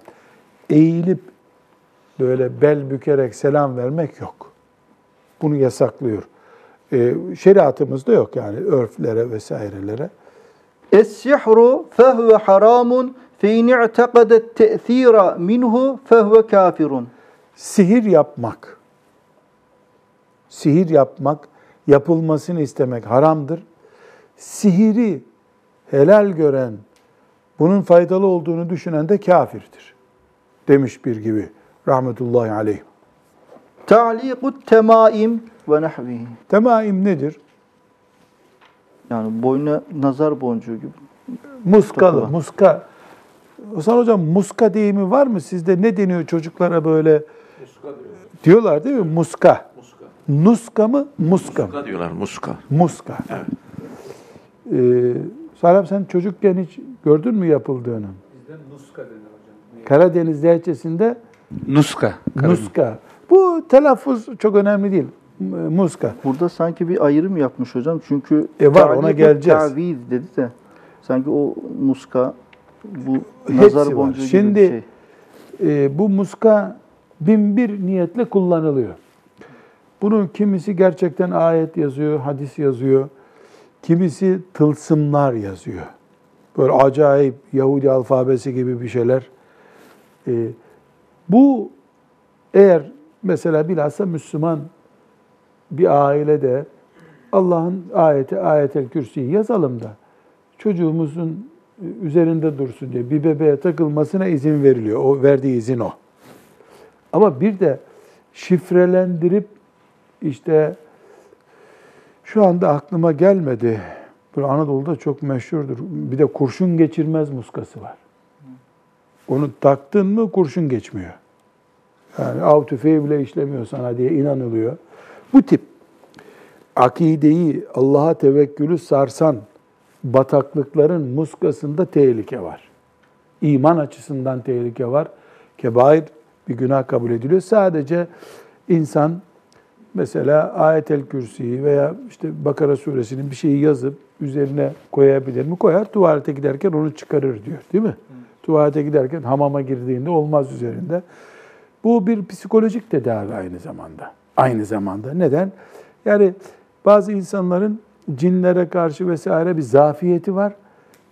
Eğilip böyle bel bükerek selam vermek yok. Bunu yasaklıyor. Ee, şeriatımızda yok yani örflere vesairelere. Es-sihru fehuve haramun fe in i'tekadet te'thira minhu fehuve kafirun. Sihir yapmak, sihir yapmak, yapılmasını istemek haramdır. Sihiri helal gören, bunun faydalı olduğunu düşünen de kafirdir. Demiş bir gibi rahmetullahi aleyh. Ta'liqut temaim ve nahvihi. Temaim nedir? Yani boyuna nazar boncuğu gibi. Muskalı, Takılan. muska. Hasan hocam muska deyimi var mı sizde? Ne deniyor çocuklara böyle? Diyorlar değil mi? Muska. Muska. Nuska mı? Muska mı? Muska diyorlar muska. Muska. Evet. Ee, Sarap sen çocukken hiç gördün mü yapıldığını? Bizde Nuska denir hocam. Karadeniz lehçesinde Nuska. Nuska. Bu telaffuz çok önemli değil. Muska. Burada sanki bir ayrım yapmış hocam. Çünkü E var, ona geleceğiz. ta'viz dedi de sanki o muska bu Hepsi nazar var. boncuğu Şimdi- gibi bir şey. Ee, bu muska bin bir niyetle kullanılıyor. Bunun kimisi gerçekten ayet yazıyor, hadis yazıyor. Kimisi tılsımlar yazıyor. Böyle acayip Yahudi alfabesi gibi bir şeyler. Ee, bu eğer mesela bilhassa Müslüman bir ailede Allah'ın ayeti, ayetel kürsüyü yazalım da çocuğumuzun üzerinde dursun diye bir bebeğe takılmasına izin veriliyor. O verdiği izin o. Ama bir de şifrelendirip işte şu anda aklıma gelmedi. Böyle Anadolu'da çok meşhurdur. Bir de kurşun geçirmez muskası var. Onu taktın mı kurşun geçmiyor. Yani av tüfeği bile işlemiyor sana diye inanılıyor. Bu tip akideyi, Allah'a tevekkülü sarsan bataklıkların muskasında tehlike var. İman açısından tehlike var. Kebair bir günah kabul ediliyor. Sadece insan mesela ayetel kürsiyi veya işte Bakara suresinin bir şeyi yazıp üzerine koyabilir mi? Koyar. Tuvalete giderken onu çıkarır diyor. Değil mi? Tuvalete giderken hamama girdiğinde olmaz üzerinde. Bu bir psikolojik tedavi aynı zamanda. Aynı zamanda. Neden? Yani bazı insanların cinlere karşı vesaire bir zafiyeti var.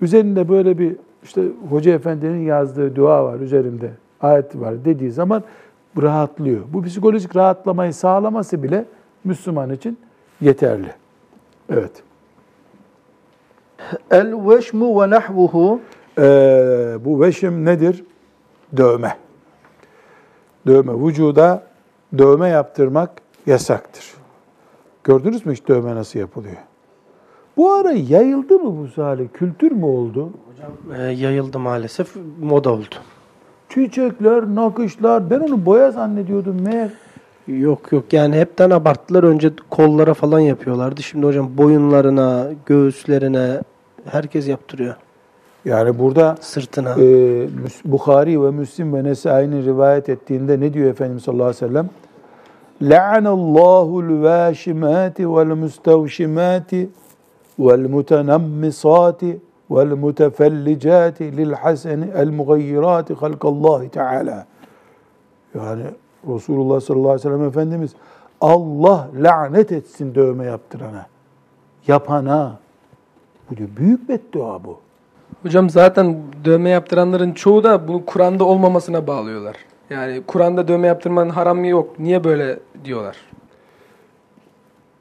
Üzerinde böyle bir işte Hoca Efendi'nin yazdığı dua var üzerinde ayet var dediği zaman rahatlıyor. Bu psikolojik rahatlamayı sağlaması bile Müslüman için yeterli. Evet. El-veşmu ve nahvuhu Ee, bu veşim nedir? Dövme. Dövme. Vücuda dövme yaptırmak yasaktır. Gördünüz mü hiç dövme nasıl yapılıyor? Bu ara yayıldı mı bu Salih? Kültür mü oldu? Ee, yayıldı maalesef. Moda oldu. Çiçekler, nakışlar. Ben onu boya zannediyordum meğer. Yok yok yani hepten abarttılar. Önce kollara falan yapıyorlardı. Şimdi hocam boyunlarına, göğüslerine herkes yaptırıyor. Yani burada Sırtına. e, Bukhari ve Müslim ve Nesai'nin rivayet ettiğinde ne diyor Efendimiz sallallahu aleyhi ve sellem? La'anallahu l-vâşimâti vel-müstevşimâti vel-mutenammisâti vel-mutefellicâti lil-haseni el-mugayyirâti halkallâhi teâlâ. Yani Resulullah sallallahu aleyhi ve sellem Efendimiz Allah lanet etsin dövme yaptırana, yapana. Bu diyor, büyük beddua bu. Hocam zaten dövme yaptıranların çoğu da bunu Kur'an'da olmamasına bağlıyorlar. Yani Kur'an'da dövme yaptırmanın haramı yok. Niye böyle diyorlar?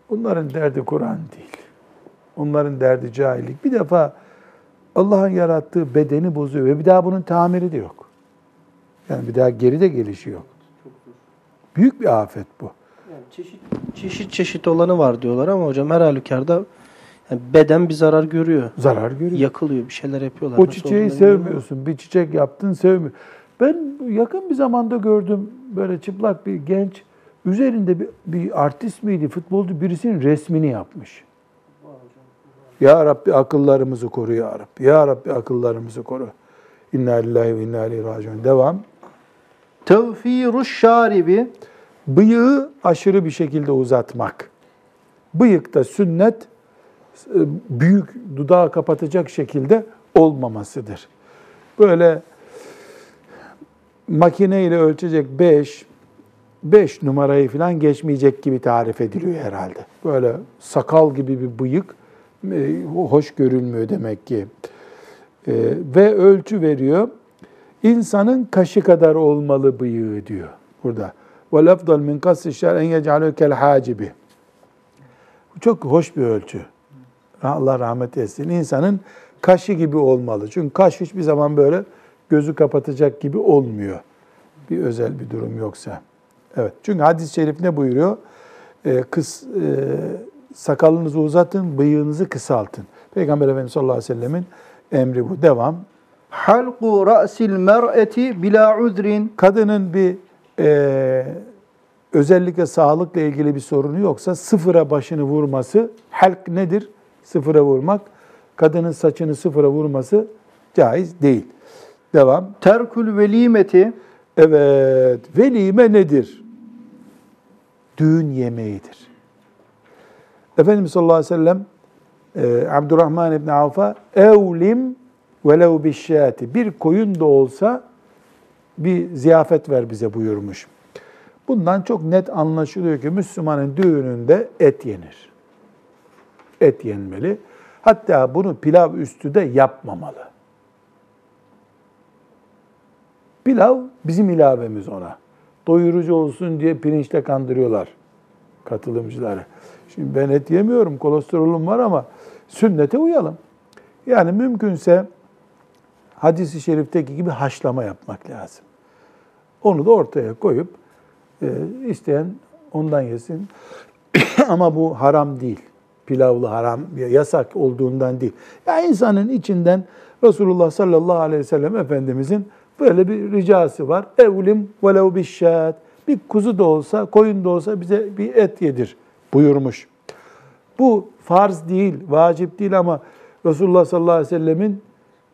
Onların derdi Kur'an değil. Onların derdi cahillik. Bir defa Allah'ın yarattığı bedeni bozuyor ve bir daha bunun tamiri de yok. Yani bir daha geri de gelişi yok. Büyük bir afet bu. Yani çeşit, çeşit çeşit olanı var diyorlar ama hocam her halükarda yani beden bir zarar görüyor. Zarar görüyor. Yakılıyor, bir şeyler yapıyorlar. O Nasıl çiçeği bilmiyorum. sevmiyorsun. Bir çiçek yaptın sevmiyor. Ben yakın bir zamanda gördüm böyle çıplak bir genç üzerinde bir, bir artist miydi, futbolcu birisinin resmini yapmış. Ya Rabbi akıllarımızı koru ya Rabbi. Ya Rabbi akıllarımızı koru. İnna lillahi ve inna ileyhi raciun. Devam. Tevfiruş şaribi Bıyığı aşırı bir şekilde uzatmak. Bıyıkta sünnet büyük dudağı kapatacak şekilde olmamasıdır. Böyle makineyle ölçecek 5 5 numarayı falan geçmeyecek gibi tarif ediliyor herhalde. Böyle sakal gibi bir bıyık e, hoş görülmüyor demek ki. E, ve ölçü veriyor. İnsanın kaşı kadar olmalı bıyığı diyor burada. Min kasri şer en yec'alü kel hacibi. Çok hoş bir ölçü. Allah rahmet etsin. İnsanın kaşı gibi olmalı. Çünkü kaş hiçbir zaman böyle gözü kapatacak gibi olmuyor. Bir özel bir durum yoksa. Evet. Çünkü hadis-i şerif ne buyuruyor? Ee, kıs, e, sakalınızı uzatın, bıyığınızı kısaltın. Peygamber Efendimiz sallallahu aleyhi ve sellemin emri bu. Devam. halqu ra'sil mer'eti bila udrin Kadının bir e, özellikle sağlıkla ilgili bir sorunu yoksa sıfıra başını vurması, halk nedir? Sıfıra vurmak. Kadının saçını sıfıra vurması caiz değil. Devam. terkül velimeti Evet, velime nedir? Düğün yemeğidir. Efendimiz sallallahu aleyhi ve sellem e, Abdurrahman İbni Avf'a evlim velev bişşati bir koyun da olsa bir ziyafet ver bize buyurmuş. Bundan çok net anlaşılıyor ki Müslümanın düğününde et yenir. Et yenmeli. Hatta bunu pilav üstü de yapmamalı. Pilav bizim ilavemiz ona. Doyurucu olsun diye pirinçle kandırıyorlar katılımcıları. Şimdi ben et yemiyorum, kolesterolüm var ama sünnete uyalım. Yani mümkünse hadisi şerifteki gibi haşlama yapmak lazım. Onu da ortaya koyup e, isteyen ondan yesin. ama bu haram değil. Pilavlı haram, yasak olduğundan değil. Ya insanın içinden Resulullah sallallahu aleyhi ve sellem Efendimizin böyle bir ricası var. Evlim velev bişşat. Bir kuzu da olsa, koyun da olsa bize bir et yedir buyurmuş. Bu farz değil, vacip değil ama Resulullah sallallahu aleyhi ve sellemin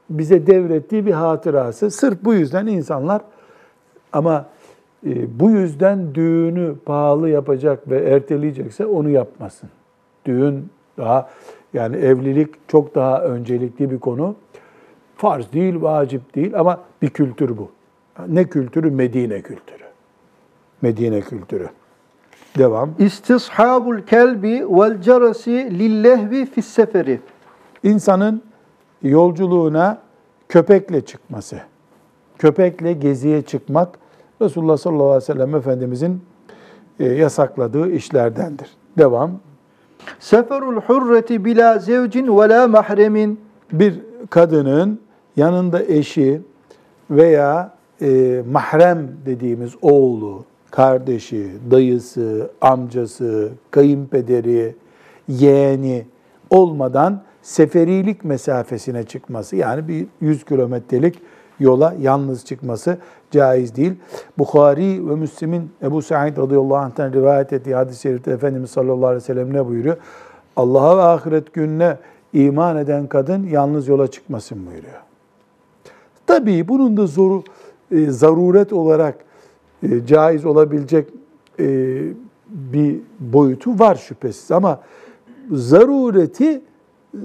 bize devrettiği bir hatırası. Sırf bu yüzden insanlar ama e, bu yüzden düğünü pahalı yapacak ve erteleyecekse onu yapmasın. Düğün daha yani evlilik çok daha öncelikli bir konu. Farz değil, vacip değil ama bir kültür bu. Ne kültürü? Medine kültürü. Medine kültürü. Devam. istishabul kelbi vel cerasi lillehvi fis seferi İnsanın yolculuğuna köpekle çıkması. Köpekle geziye çıkmak Resulullah sallallahu aleyhi ve sellem Efendimizin e, yasakladığı işlerdendir. Devam. Seferul hurreti bila zevcin ve la mahremin. Bir kadının yanında eşi veya e, mahrem dediğimiz oğlu, kardeşi, dayısı, amcası, kayınpederi, yeğeni olmadan seferilik mesafesine çıkması yani bir 100 kilometrelik yola yalnız çıkması caiz değil. Bukhari ve Müslim'in Ebu Said radıyallahu anh'tan rivayet ettiği hadis-i şerifte Efendimiz sallallahu aleyhi ve sellem ne buyuruyor? Allah'a ve ahiret gününe iman eden kadın yalnız yola çıkmasın buyuruyor. Tabii bunun da zoru, e, zaruret olarak e, caiz olabilecek e, bir boyutu var şüphesiz ama zarureti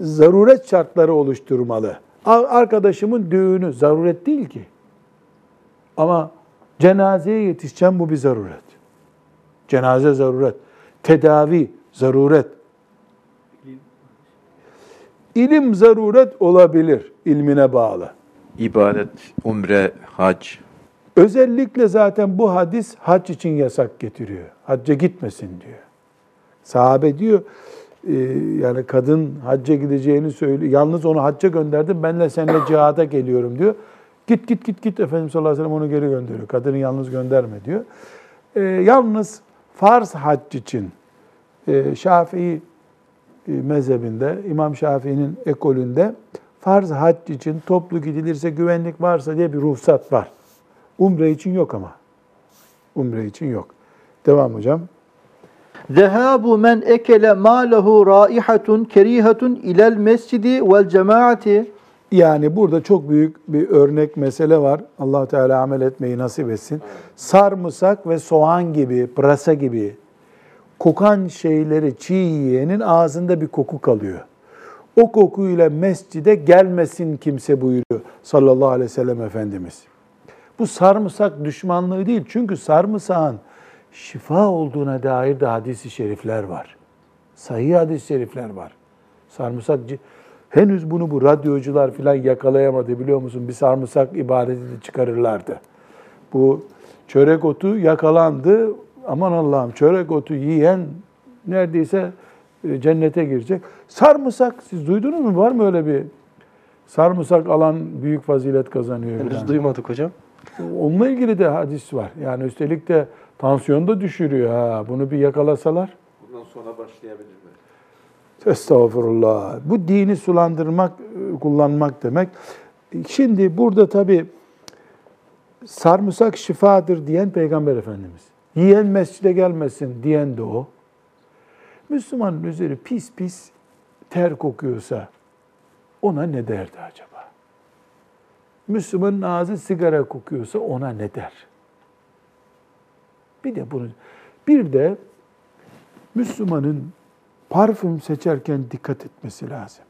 zaruret şartları oluşturmalı. Arkadaşımın düğünü zaruret değil ki. Ama cenazeye yetişeceğim bu bir zaruret. Cenaze zaruret. Tedavi zaruret. İlim zaruret olabilir ilmine bağlı. İbadet, umre, hac. Özellikle zaten bu hadis hac için yasak getiriyor. Hacca gitmesin diyor. Sahabe diyor yani kadın hacca gideceğini söylüyor. Yalnız onu hacca gönderdim. Ben de seninle cihada geliyorum diyor. Git git git git Efendimiz sallallahu aleyhi ve sellem onu geri gönderiyor. Kadını yalnız gönderme diyor. E, yalnız farz hac için e, Şafii e, mezhebinde, İmam Şafii'nin ekolünde farz hac için toplu gidilirse güvenlik varsa diye bir ruhsat var. Umre için yok ama. Umre için yok. Devam hocam. Zehabu men ekele ma lehu raihatun kerihatun ilel mescidi vel cemaati. Yani burada çok büyük bir örnek mesele var. allah Teala amel etmeyi nasip etsin. Sarımsak ve soğan gibi, pırasa gibi kokan şeyleri çiğ yiyenin ağzında bir koku kalıyor. O kokuyla mescide gelmesin kimse buyuruyor sallallahu aleyhi ve sellem Efendimiz. Bu sarımsak düşmanlığı değil. Çünkü sarımsağın şifa olduğuna dair de hadis-i şerifler var. Sahih hadis-i şerifler var. Sarımsak henüz bunu bu radyocular filan yakalayamadı biliyor musun? Bir sarımsak ibadeti de çıkarırlardı. Bu çörek otu yakalandı. Aman Allah'ım çörek otu yiyen neredeyse e, cennete girecek. Sarımsak siz duydunuz mu? Var mı öyle bir sarımsak alan büyük fazilet kazanıyor? Henüz falan. duymadık hocam. Onunla ilgili de hadis var. Yani üstelik de tansiyon da düşürüyor. Ha, bunu bir yakalasalar. Bundan sonra başlayabilirler. Estağfurullah. Bu dini sulandırmak, kullanmak demek. Şimdi burada tabi sarımsak şifadır diyen Peygamber Efendimiz. Yiyen mescide gelmesin diyen de o. Müslümanın üzeri pis pis ter kokuyorsa ona ne derdi acaba? Müslümanın ağzı sigara kokuyorsa ona ne der? Bir de bunu bir de Müslümanın parfüm seçerken dikkat etmesi lazım.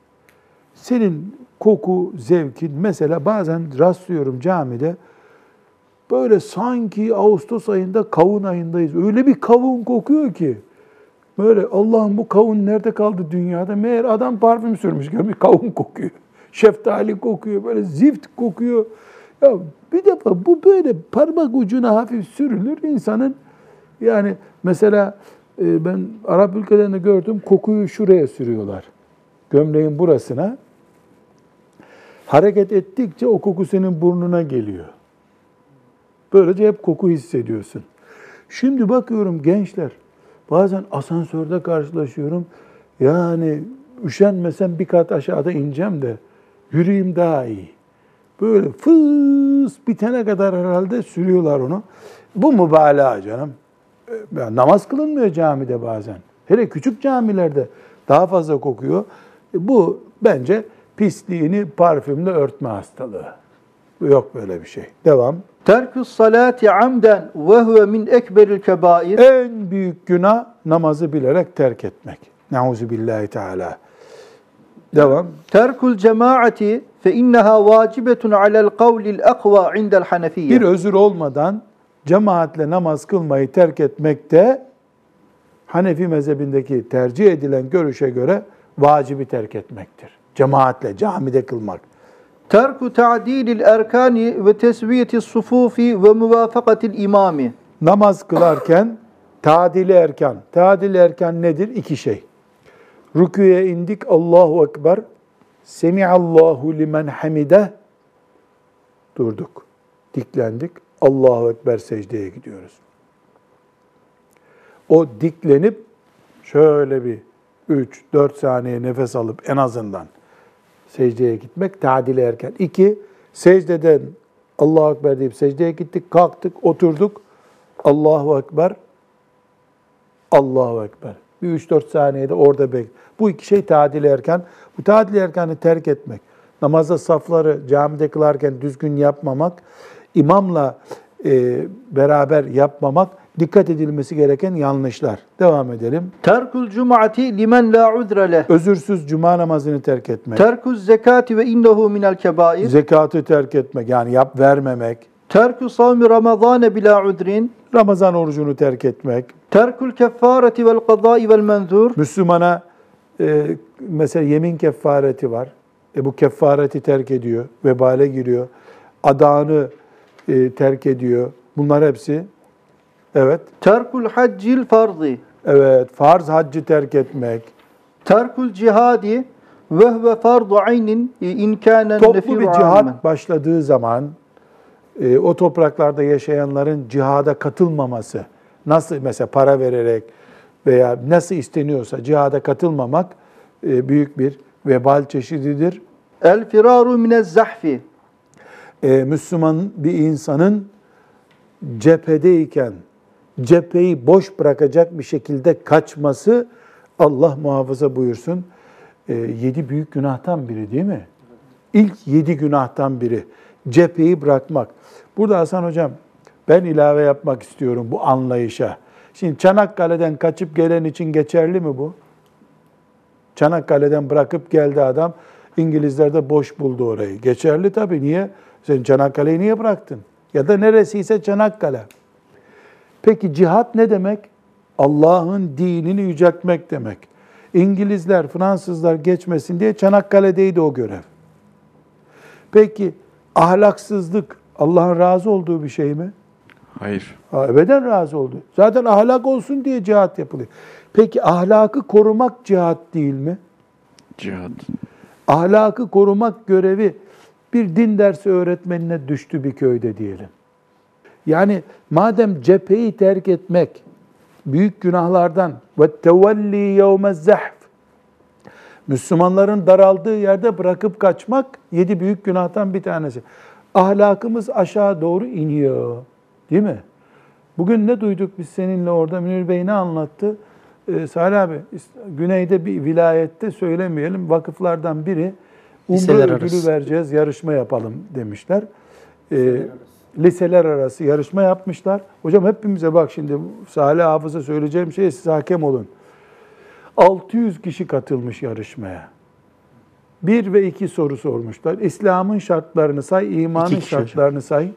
Senin koku zevkin mesela bazen rastlıyorum camide böyle sanki Ağustos ayında kavun ayındayız. Öyle bir kavun kokuyor ki böyle Allah'ım bu kavun nerede kaldı dünyada? Meğer adam parfüm sürmüş görmüş kavun kokuyor. Şeftali kokuyor böyle zift kokuyor. Ya bir defa bu böyle parmak ucuna hafif sürülür insanın yani mesela e, ben Arap ülkelerinde gördüm kokuyu şuraya sürüyorlar. Gömleğin burasına. Hareket ettikçe o koku senin burnuna geliyor. Böylece hep koku hissediyorsun. Şimdi bakıyorum gençler, bazen asansörde karşılaşıyorum. Yani üşenmesem bir kat aşağıda ineceğim de yürüyeyim daha iyi. Böyle fıs bitene kadar herhalde sürüyorlar onu. Bu mübalağa canım. Yani namaz kılınmıyor camide bazen. Hele küçük camilerde daha fazla kokuyor. E, bu bence pisliğini parfümle örtme hastalığı. Yok böyle bir şey. Devam. Terkus salati amden ve huve min ekberil kebair. En büyük günah namazı bilerek terk etmek. Nauzu billahi teala. Devam. Terkul cemaati fe inneha vacibetun alel kavlil akva indel hanefiyye. Bir özür olmadan cemaatle namaz kılmayı terk etmek de Hanefi mezhebindeki tercih edilen görüşe göre vacibi terk etmektir. Cemaatle, camide kılmak. Terku ta'dilil erkani ve tesviyeti sufufi ve muvafakatil imami. Namaz kılarken tadili erkan. Tadili erkan nedir? İki şey. Rüküye indik Allahu Ekber. Semiallahu limen hamide. Durduk. Diklendik. Allahu Ekber secdeye gidiyoruz. O diklenip şöyle bir 3-4 saniye nefes alıp en azından secdeye gitmek tadil erken. İki, secdeden Allahu Ekber deyip secdeye gittik, kalktık, oturduk. Allahu Ekber, Allahu Ekber. Bir 3-4 saniyede orada bek. Bu iki şey tadil erken. Bu tadil erkanı terk etmek. namazda safları camide kılarken düzgün yapmamak, imamla e, beraber yapmamak dikkat edilmesi gereken yanlışlar. Devam edelim. Terkul cum'ati limen la udre leh. Özürsüz cuma namazını terk etmek. Terkuz zekati ve innehu minel kebair. Zekatı terk etmek yani yap vermemek. Terku savmi ramazane bila udrin. Ramazan orucunu terk etmek. Terkul keffareti vel qadai vel menzur. Müslümana e, mesela yemin kefareti var. E, bu kefareti terk ediyor. Vebale giriyor. Adağını e, terk ediyor. Bunlar hepsi evet. Terkul haccil farzi. Evet. Farz haccı terk etmek. Terkul cihadi ve huve fardu aynin in kânen Toplu bir cihat başladığı zaman e, o topraklarda yaşayanların cihada katılmaması, nasıl mesela para vererek veya nasıl isteniyorsa cihada katılmamak e, büyük bir vebal çeşididir. El firaru minez zahfi. E, Müslüman bir insanın cephedeyken cepheyi boş bırakacak bir şekilde kaçması Allah muhafaza buyursun e, yedi büyük günahtan biri değil mi? İlk yedi günahtan biri cepheyi bırakmak. Burada Hasan Hocam ben ilave yapmak istiyorum bu anlayışa. Şimdi Çanakkale'den kaçıp gelen için geçerli mi bu? Çanakkale'den bırakıp geldi adam. İngilizler de boş buldu orayı. Geçerli tabii. Niye? Sen Çanakkale'yi niye bıraktın? Ya da neresiyse Çanakkale. Peki cihat ne demek? Allah'ın dinini yüceltmek demek. İngilizler, Fransızlar geçmesin diye Çanakkale'deydi o görev. Peki ahlaksızlık Allah'ın razı olduğu bir şey mi? Hayır. Ha, ebeden razı oldu. Zaten ahlak olsun diye cihat yapılıyor. Peki ahlakı korumak cihat değil mi? Cihat. Ahlakı korumak görevi bir din dersi öğretmenine düştü bir köyde diyelim. Yani madem cepheyi terk etmek büyük günahlardan ve tevelli yevmez zahf Müslümanların daraldığı yerde bırakıp kaçmak yedi büyük günahtan bir tanesi. Ahlakımız aşağı doğru iniyor. Değil mi? Bugün ne duyduk biz seninle orada? Münir Bey ne anlattı? Ee, Salih abi, güneyde bir vilayette söylemeyelim, vakıflardan biri umre Liseler ödülü arası. vereceğiz, yarışma yapalım demişler. Ee, liseler arası yarışma yapmışlar. Hocam hepimize bak şimdi Salih Hafız'a söyleyeceğim şey siz hakem olun. 600 kişi katılmış yarışmaya. Bir ve iki soru sormuşlar. İslam'ın şartlarını say, imanın kişi hocam. şartlarını say.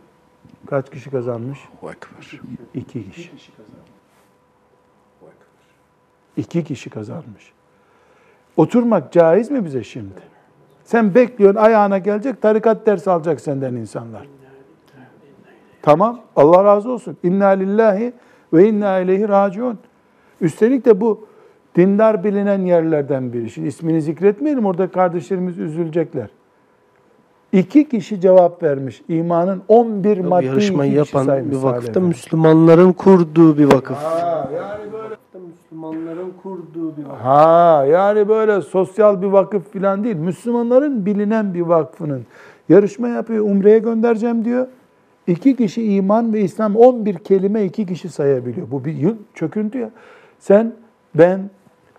Kaç kişi kazanmış? Allahu Ekber. İki kişi. İki kişi kazanmış. Oturmak caiz mi bize şimdi? Sen bekliyorsun ayağına gelecek tarikat dersi alacak senden insanlar. Tamam Allah razı olsun. İnna lillahi ve inna ileyhi raciun. Üstelik de bu dindar bilinen yerlerden biri. Şimdi ismini zikretmeyelim orada kardeşlerimiz üzülecekler. İki kişi cevap vermiş. İmanın 11 Bu maddi yarışmayı yapan bir vakıfta. Müslümanların kurduğu bir vakıf. yani böyle Müslümanların kurduğu bir vakıf. Ha yani böyle sosyal bir vakıf falan değil. Müslümanların bilinen bir vakfının yarışma yapıyor. Umre'ye göndereceğim diyor. İki kişi iman ve İslam 11 kelime iki kişi sayabiliyor. Bu bir yıl çöküntü ya. Sen, ben,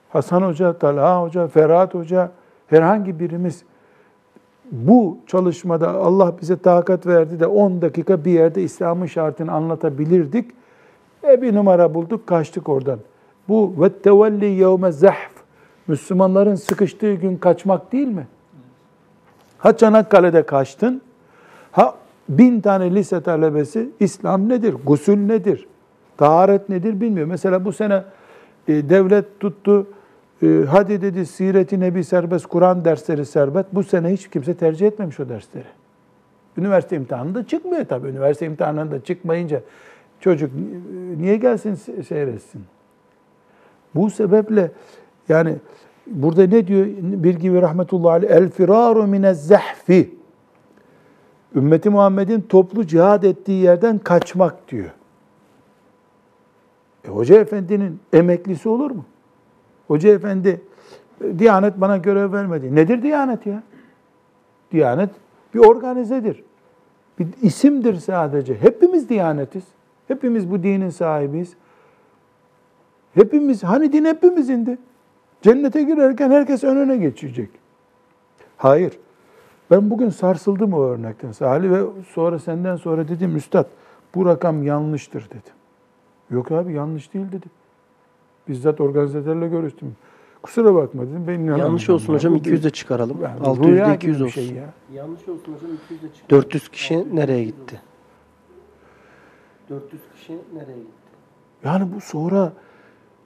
Hasan Hoca, Talha Hoca, Ferhat Hoca herhangi birimiz bu çalışmada Allah bize takat verdi de 10 dakika bir yerde İslam'ın şartını anlatabilirdik. E bir numara bulduk, kaçtık oradan. Bu ve tevelli yevme zahf. Müslümanların sıkıştığı gün kaçmak değil mi? Ha Çanakkale'de kaçtın, ha bin tane lise talebesi İslam nedir, gusül nedir, taharet nedir bilmiyor. Mesela bu sene e, devlet tuttu, e, hadi dedi siret-i nebi serbest, Kur'an dersleri serbest. Bu sene hiç kimse tercih etmemiş o dersleri. Üniversite imtihanında çıkmıyor tabii. Üniversite imtihanında çıkmayınca çocuk e, niye gelsin se- seyretsin? Bu sebeple yani burada ne diyor bir gibi rahmetullahi aleyh el firaru mine zahfi ümmeti Muhammed'in toplu cihad ettiği yerden kaçmak diyor. E, Hoca efendinin emeklisi olur mu? Hoca efendi e, Diyanet bana görev vermedi. Nedir Diyanet ya? Diyanet bir organizedir. Bir isimdir sadece. Hepimiz Diyanetiz. Hepimiz bu dinin sahibiyiz. Hepimiz, hani din hepimizindi. Cennete girerken herkes önüne geçecek. Hayır. Ben bugün sarsıldım o örnekten Salih ve sonra senden sonra dedim üstad bu rakam yanlıştır dedim. Yok abi yanlış değil dedi. Bizzat organizatörle görüştüm. Kusura bakma dedim. Ben. Yanlış olsun ya. hocam Bu 200 de bir- çıkaralım. yani 600 rüya de gibi 200 bir olsun. şey ya. Yanlış olsun hocam 200 de çıkaralım. 400 kişi nereye gitti? 400 kişi nereye gitti? Yani bu sonra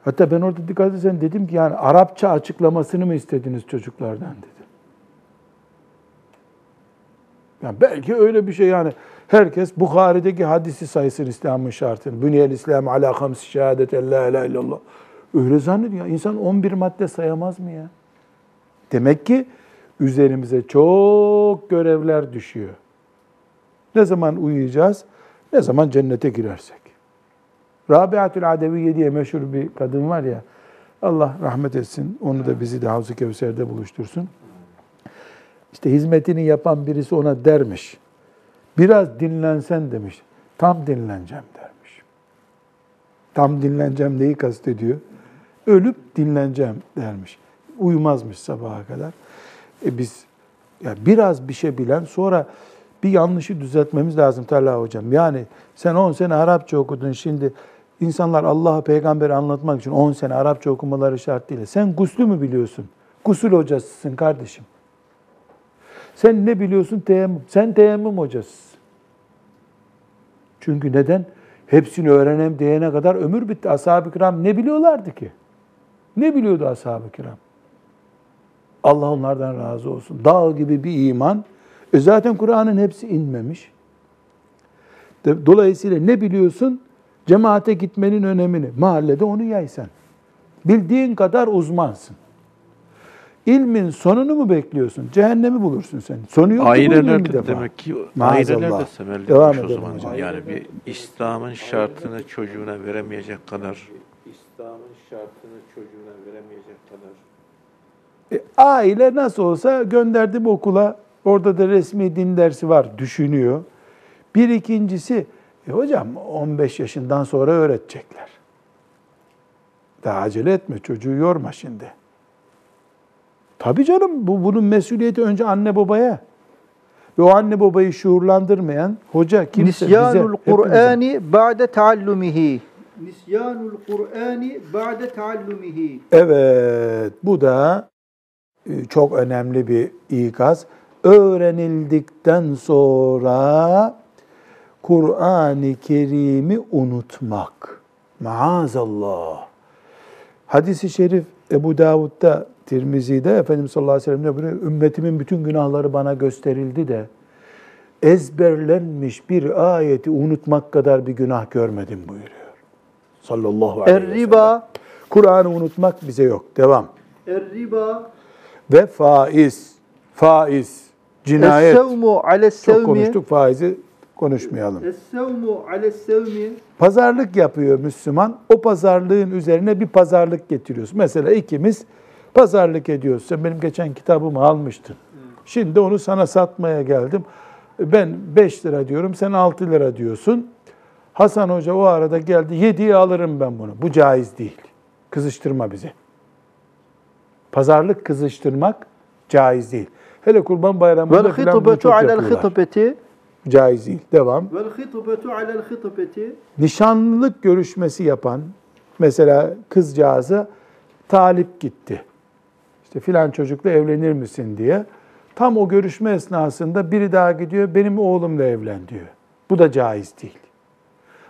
hatta ben orada dikkat etsen dedim ki yani Arapça açıklamasını mı istediniz çocuklardan dedim. Yani belki öyle bir şey yani herkes Bukhari'deki hadisi saysın İslam'ın şartını. Bünyel İslam ala hams şehadet la ilahe illallah. Öyle zannediyor. İnsan 11 madde sayamaz mı ya? Demek ki üzerimize çok görevler düşüyor. Ne zaman uyuyacağız? Ne zaman cennete girersek. Rabiatül Adeviye diye meşhur bir kadın var ya. Allah rahmet etsin. Onu da bizi de Havzu Kevser'de buluştursun. İşte hizmetini yapan birisi ona dermiş. Biraz dinlensen demiş. Tam dinleneceğim dermiş. Tam dinleneceğim neyi kastediyor? Ölüp dinleneceğim dermiş. Uyumazmış sabaha kadar. E biz ya biraz bir şey bilen sonra bir yanlışı düzeltmemiz lazım Talha hocam. Yani sen 10 sene Arapça okudun şimdi insanlar Allah'ı peygamberi anlatmak için 10 sene Arapça okumaları şart değil. Sen guslü mü biliyorsun? Gusül hocasısın kardeşim. Sen ne biliyorsun? Teyemmüm. Sen teyemmüm hocasısın. Çünkü neden? Hepsini öğrenem diyene kadar ömür bitti. Ashab-ı kiram ne biliyorlardı ki? Ne biliyordu ashab-ı kiram? Allah onlardan razı olsun. Dağ gibi bir iman. E zaten Kur'an'ın hepsi inmemiş. Dolayısıyla ne biliyorsun? Cemaate gitmenin önemini. Mahallede onu yaysan. Bildiğin kadar uzmansın. İlmin sonunu mu bekliyorsun? Cehennemi bulursun sen. Sonu yok Ailelerde defa. demek ki Maazallah. ailelerde semerlik Devam olmuş o zaman. hocam. Yani bir İslam'ın şartını çocuğuna veremeyecek kadar İslam'ın şartını çocuğuna veremeyecek kadar E, aile nasıl olsa gönderdim okula. Orada da resmi din dersi var. Düşünüyor. Bir ikincisi, e, hocam 15 yaşından sonra öğretecekler. Daha acele etme. Çocuğu yorma şimdi. Tabii canım. Bu, bunun mesuliyeti önce anne babaya. Ve o anne babayı şuurlandırmayan hoca kimse Nisyanul. Kur'ani ba'de taallumihi. Nisyanul Kur'ani ba'de taallumihi. Evet, bu da e, çok önemli bir ikaz. Öğrenildikten sonra Kur'an-ı Kerim'i unutmak. Maazallah. Hadis-i şerif Ebu Davud'da, Tirmizi'de Efendimiz sallallahu aleyhi ve sellem buyuruyor? Ümmetimin bütün günahları bana gösterildi de ezberlenmiş bir ayeti unutmak kadar bir günah görmedim buyuruyor. Sallallahu aleyhi ve sellem. Er-riba, Kur'an'ı unutmak bize yok. Devam. er-riba, Ve faiz, faiz, cinayet. es-sevmu Çok ales-sevmi, konuştuk, faizi konuşmayalım. Pazarlık yapıyor Müslüman. O pazarlığın üzerine bir pazarlık getiriyoruz. Mesela ikimiz pazarlık ediyoruz. Sen benim geçen kitabımı almıştın. Şimdi onu sana satmaya geldim. Ben 5 lira diyorum, sen 6 lira diyorsun. Hasan Hoca o arada geldi, 7'yi alırım ben bunu. Bu caiz değil. Kızıştırma bizi. Pazarlık kızıştırmak caiz değil. Hele Kurban Bayramı'nda bunu hıtıbetu çok yapıyorlar. Caiz değil. Devam. vel hıtıbetu alel hıtıbeti, nişanlılık görüşmesi yapan, mesela kızcağıza talip gitti. İşte filan çocukla evlenir misin diye. Tam o görüşme esnasında biri daha gidiyor, benim oğlumla evlen diyor. Bu da caiz değil.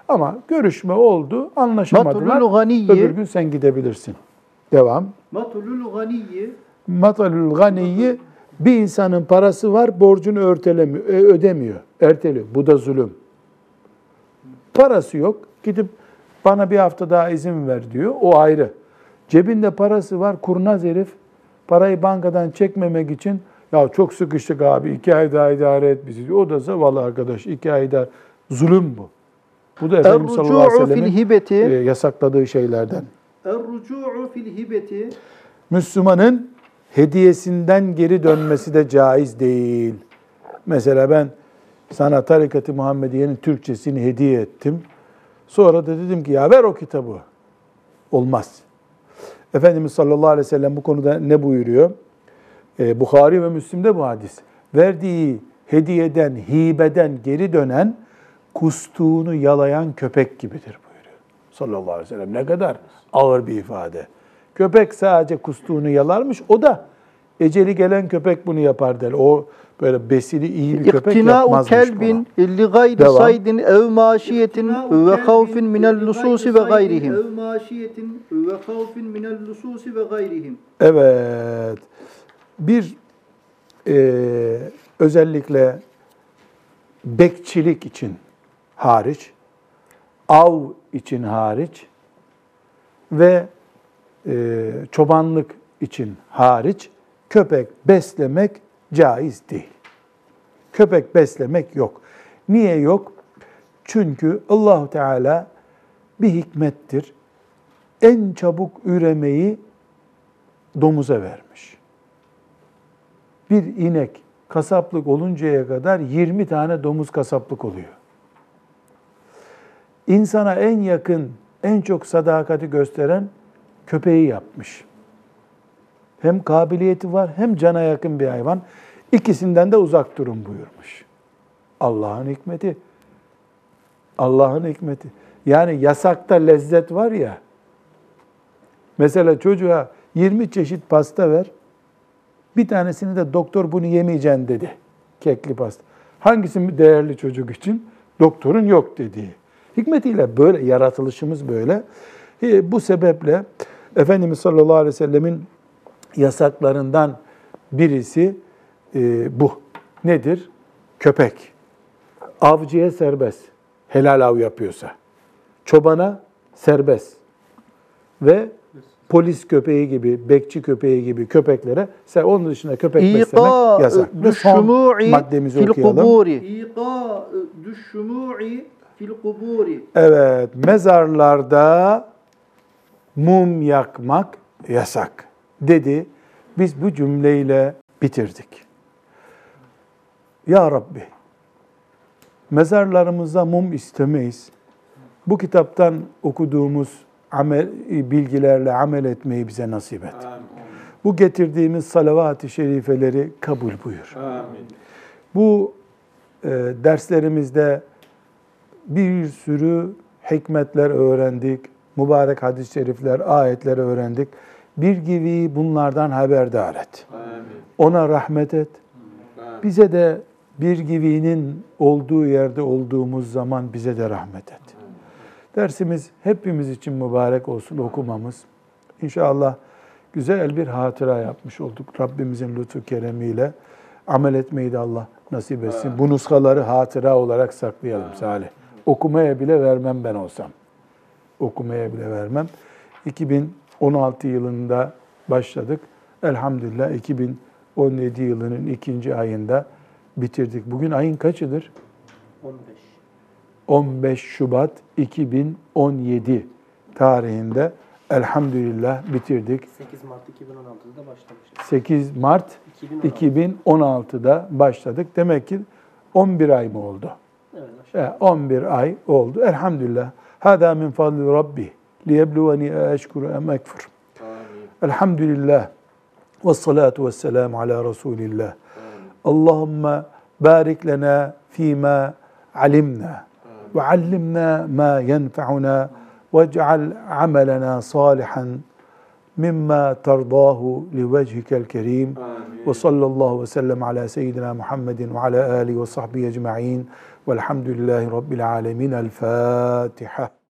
Ama görüşme oldu, anlaşamadılar. Matulul. Öbür gün sen gidebilirsin. Devam. matulul ganiyyi, Matalül ganiyi bir insanın parası var, borcunu örtelemiyor, e, ödemiyor, erteliyor. Bu da zulüm. Parası yok, gidip bana bir hafta daha izin ver diyor. O ayrı. Cebinde parası var, kurnaz herif. Parayı bankadan çekmemek için ya çok sıkıştık abi, iki ay daha idare et bizi diyor. O da zavallı arkadaş, iki ay daha zulüm bu. Bu da Efendimiz sallallahu aleyhi ve sellem'in hibeti, e, yasakladığı şeylerden. er-rucu'u fil hibeti, Müslümanın hediyesinden geri dönmesi de caiz değil. Mesela ben sana Tarikat-ı Muhammediye'nin Türkçesini hediye ettim. Sonra da dedim ki ya ver o kitabı. Olmaz. Efendimiz sallallahu aleyhi ve sellem bu konuda ne buyuruyor? Ee, Bukhari ve Müslim'de bu hadis. verdiği hediyeden, hibeden geri dönen kustuğunu yalayan köpek gibidir buyuruyor. Sallallahu aleyhi ve sellem. Ne kadar ağır bir ifade. Köpek sadece kustuğunu yalarmış. O da eceli gelen köpek bunu yapar der. O böyle besili iyi bir köpek İktina'u yapmazmış kelbin li gayri Devam. saydin ev maşiyetin ve havfin minel lususi ve gayrihim. Ev maşiyetin ve havfin minel lususi ve gayrihim. Evet. Bir e, özellikle bekçilik için hariç, av için hariç ve e, çobanlık için hariç köpek beslemek caiz değil. Köpek beslemek yok. Niye yok? Çünkü Allahu Teala bir hikmettir. En çabuk üremeyi domuza vermiş. Bir inek kasaplık oluncaya kadar 20 tane domuz kasaplık oluyor. İnsana en yakın, en çok sadakati gösteren köpeği yapmış. Hem kabiliyeti var hem cana yakın bir hayvan. İkisinden de uzak durun buyurmuş. Allah'ın hikmeti. Allah'ın hikmeti. Yani yasakta lezzet var ya. Mesela çocuğa 20 çeşit pasta ver. Bir tanesini de doktor bunu yemeyeceksin dedi. Kekli pasta. Hangisi değerli çocuk için? Doktorun yok dediği. Hikmetiyle böyle, yaratılışımız böyle. E, bu sebeple Efendimiz sallallahu aleyhi ve sellemin yasaklarından birisi e, bu. Nedir? Köpek. Avcıya serbest. Helal av yapıyorsa. Çobana serbest. Ve polis köpeği gibi, bekçi köpeği gibi köpeklere, sen onun dışında köpek beslemek İqa yasak. Ve son düşşumu'i maddemizi fil okuyalım. kuburi. İqa düşşumu'i fil kuburi. Evet, mezarlarda mum yakmak yasak dedi. Biz bu cümleyle bitirdik. Ya Rabbi, mezarlarımızda mum istemeyiz. Bu kitaptan okuduğumuz amel, bilgilerle amel etmeyi bize nasip et. Bu getirdiğimiz salavat-ı şerifeleri kabul buyur. Bu e, derslerimizde bir sürü hikmetler öğrendik, mübarek hadis-i şerifler, ayetler öğrendik. Bir gibi bunlardan haberdar et. Ona rahmet et. Bize de bir gibinin olduğu yerde olduğumuz zaman bize de rahmet et. Dersimiz hepimiz için mübarek olsun okumamız. İnşallah güzel bir hatıra yapmış olduk. Rabbimizin lütfu keremiyle amel etmeyi de Allah nasip etsin. Bu nuskaları hatıra olarak saklayalım Salih. Okumaya bile vermem ben olsam. Okumaya bile vermem. 2016 yılında başladık. Elhamdülillah 2017 yılının ikinci ayında bitirdik. Bugün ayın kaçıdır? 15. 15 Şubat 2017 tarihinde elhamdülillah bitirdik. 8 Mart 2016'da başlamıştık. 8 Mart 2016. 2016'da başladık. Demek ki 11 ay mı oldu? Evet, aşağı. E, 11 ay oldu. Elhamdülillah. Hada min fadli Rabbi. ليبلوني أشكر أم أكفر آمين. الحمد لله والصلاة والسلام على رسول الله آمين. اللهم بارك لنا فيما علمنا آمين. وعلمنا ما ينفعنا واجعل عملنا صالحا مما ترضاه لوجهك الكريم آمين. وصلى الله وسلم على سيدنا محمد وعلى آله وصحبه أجمعين والحمد لله رب العالمين الفاتحة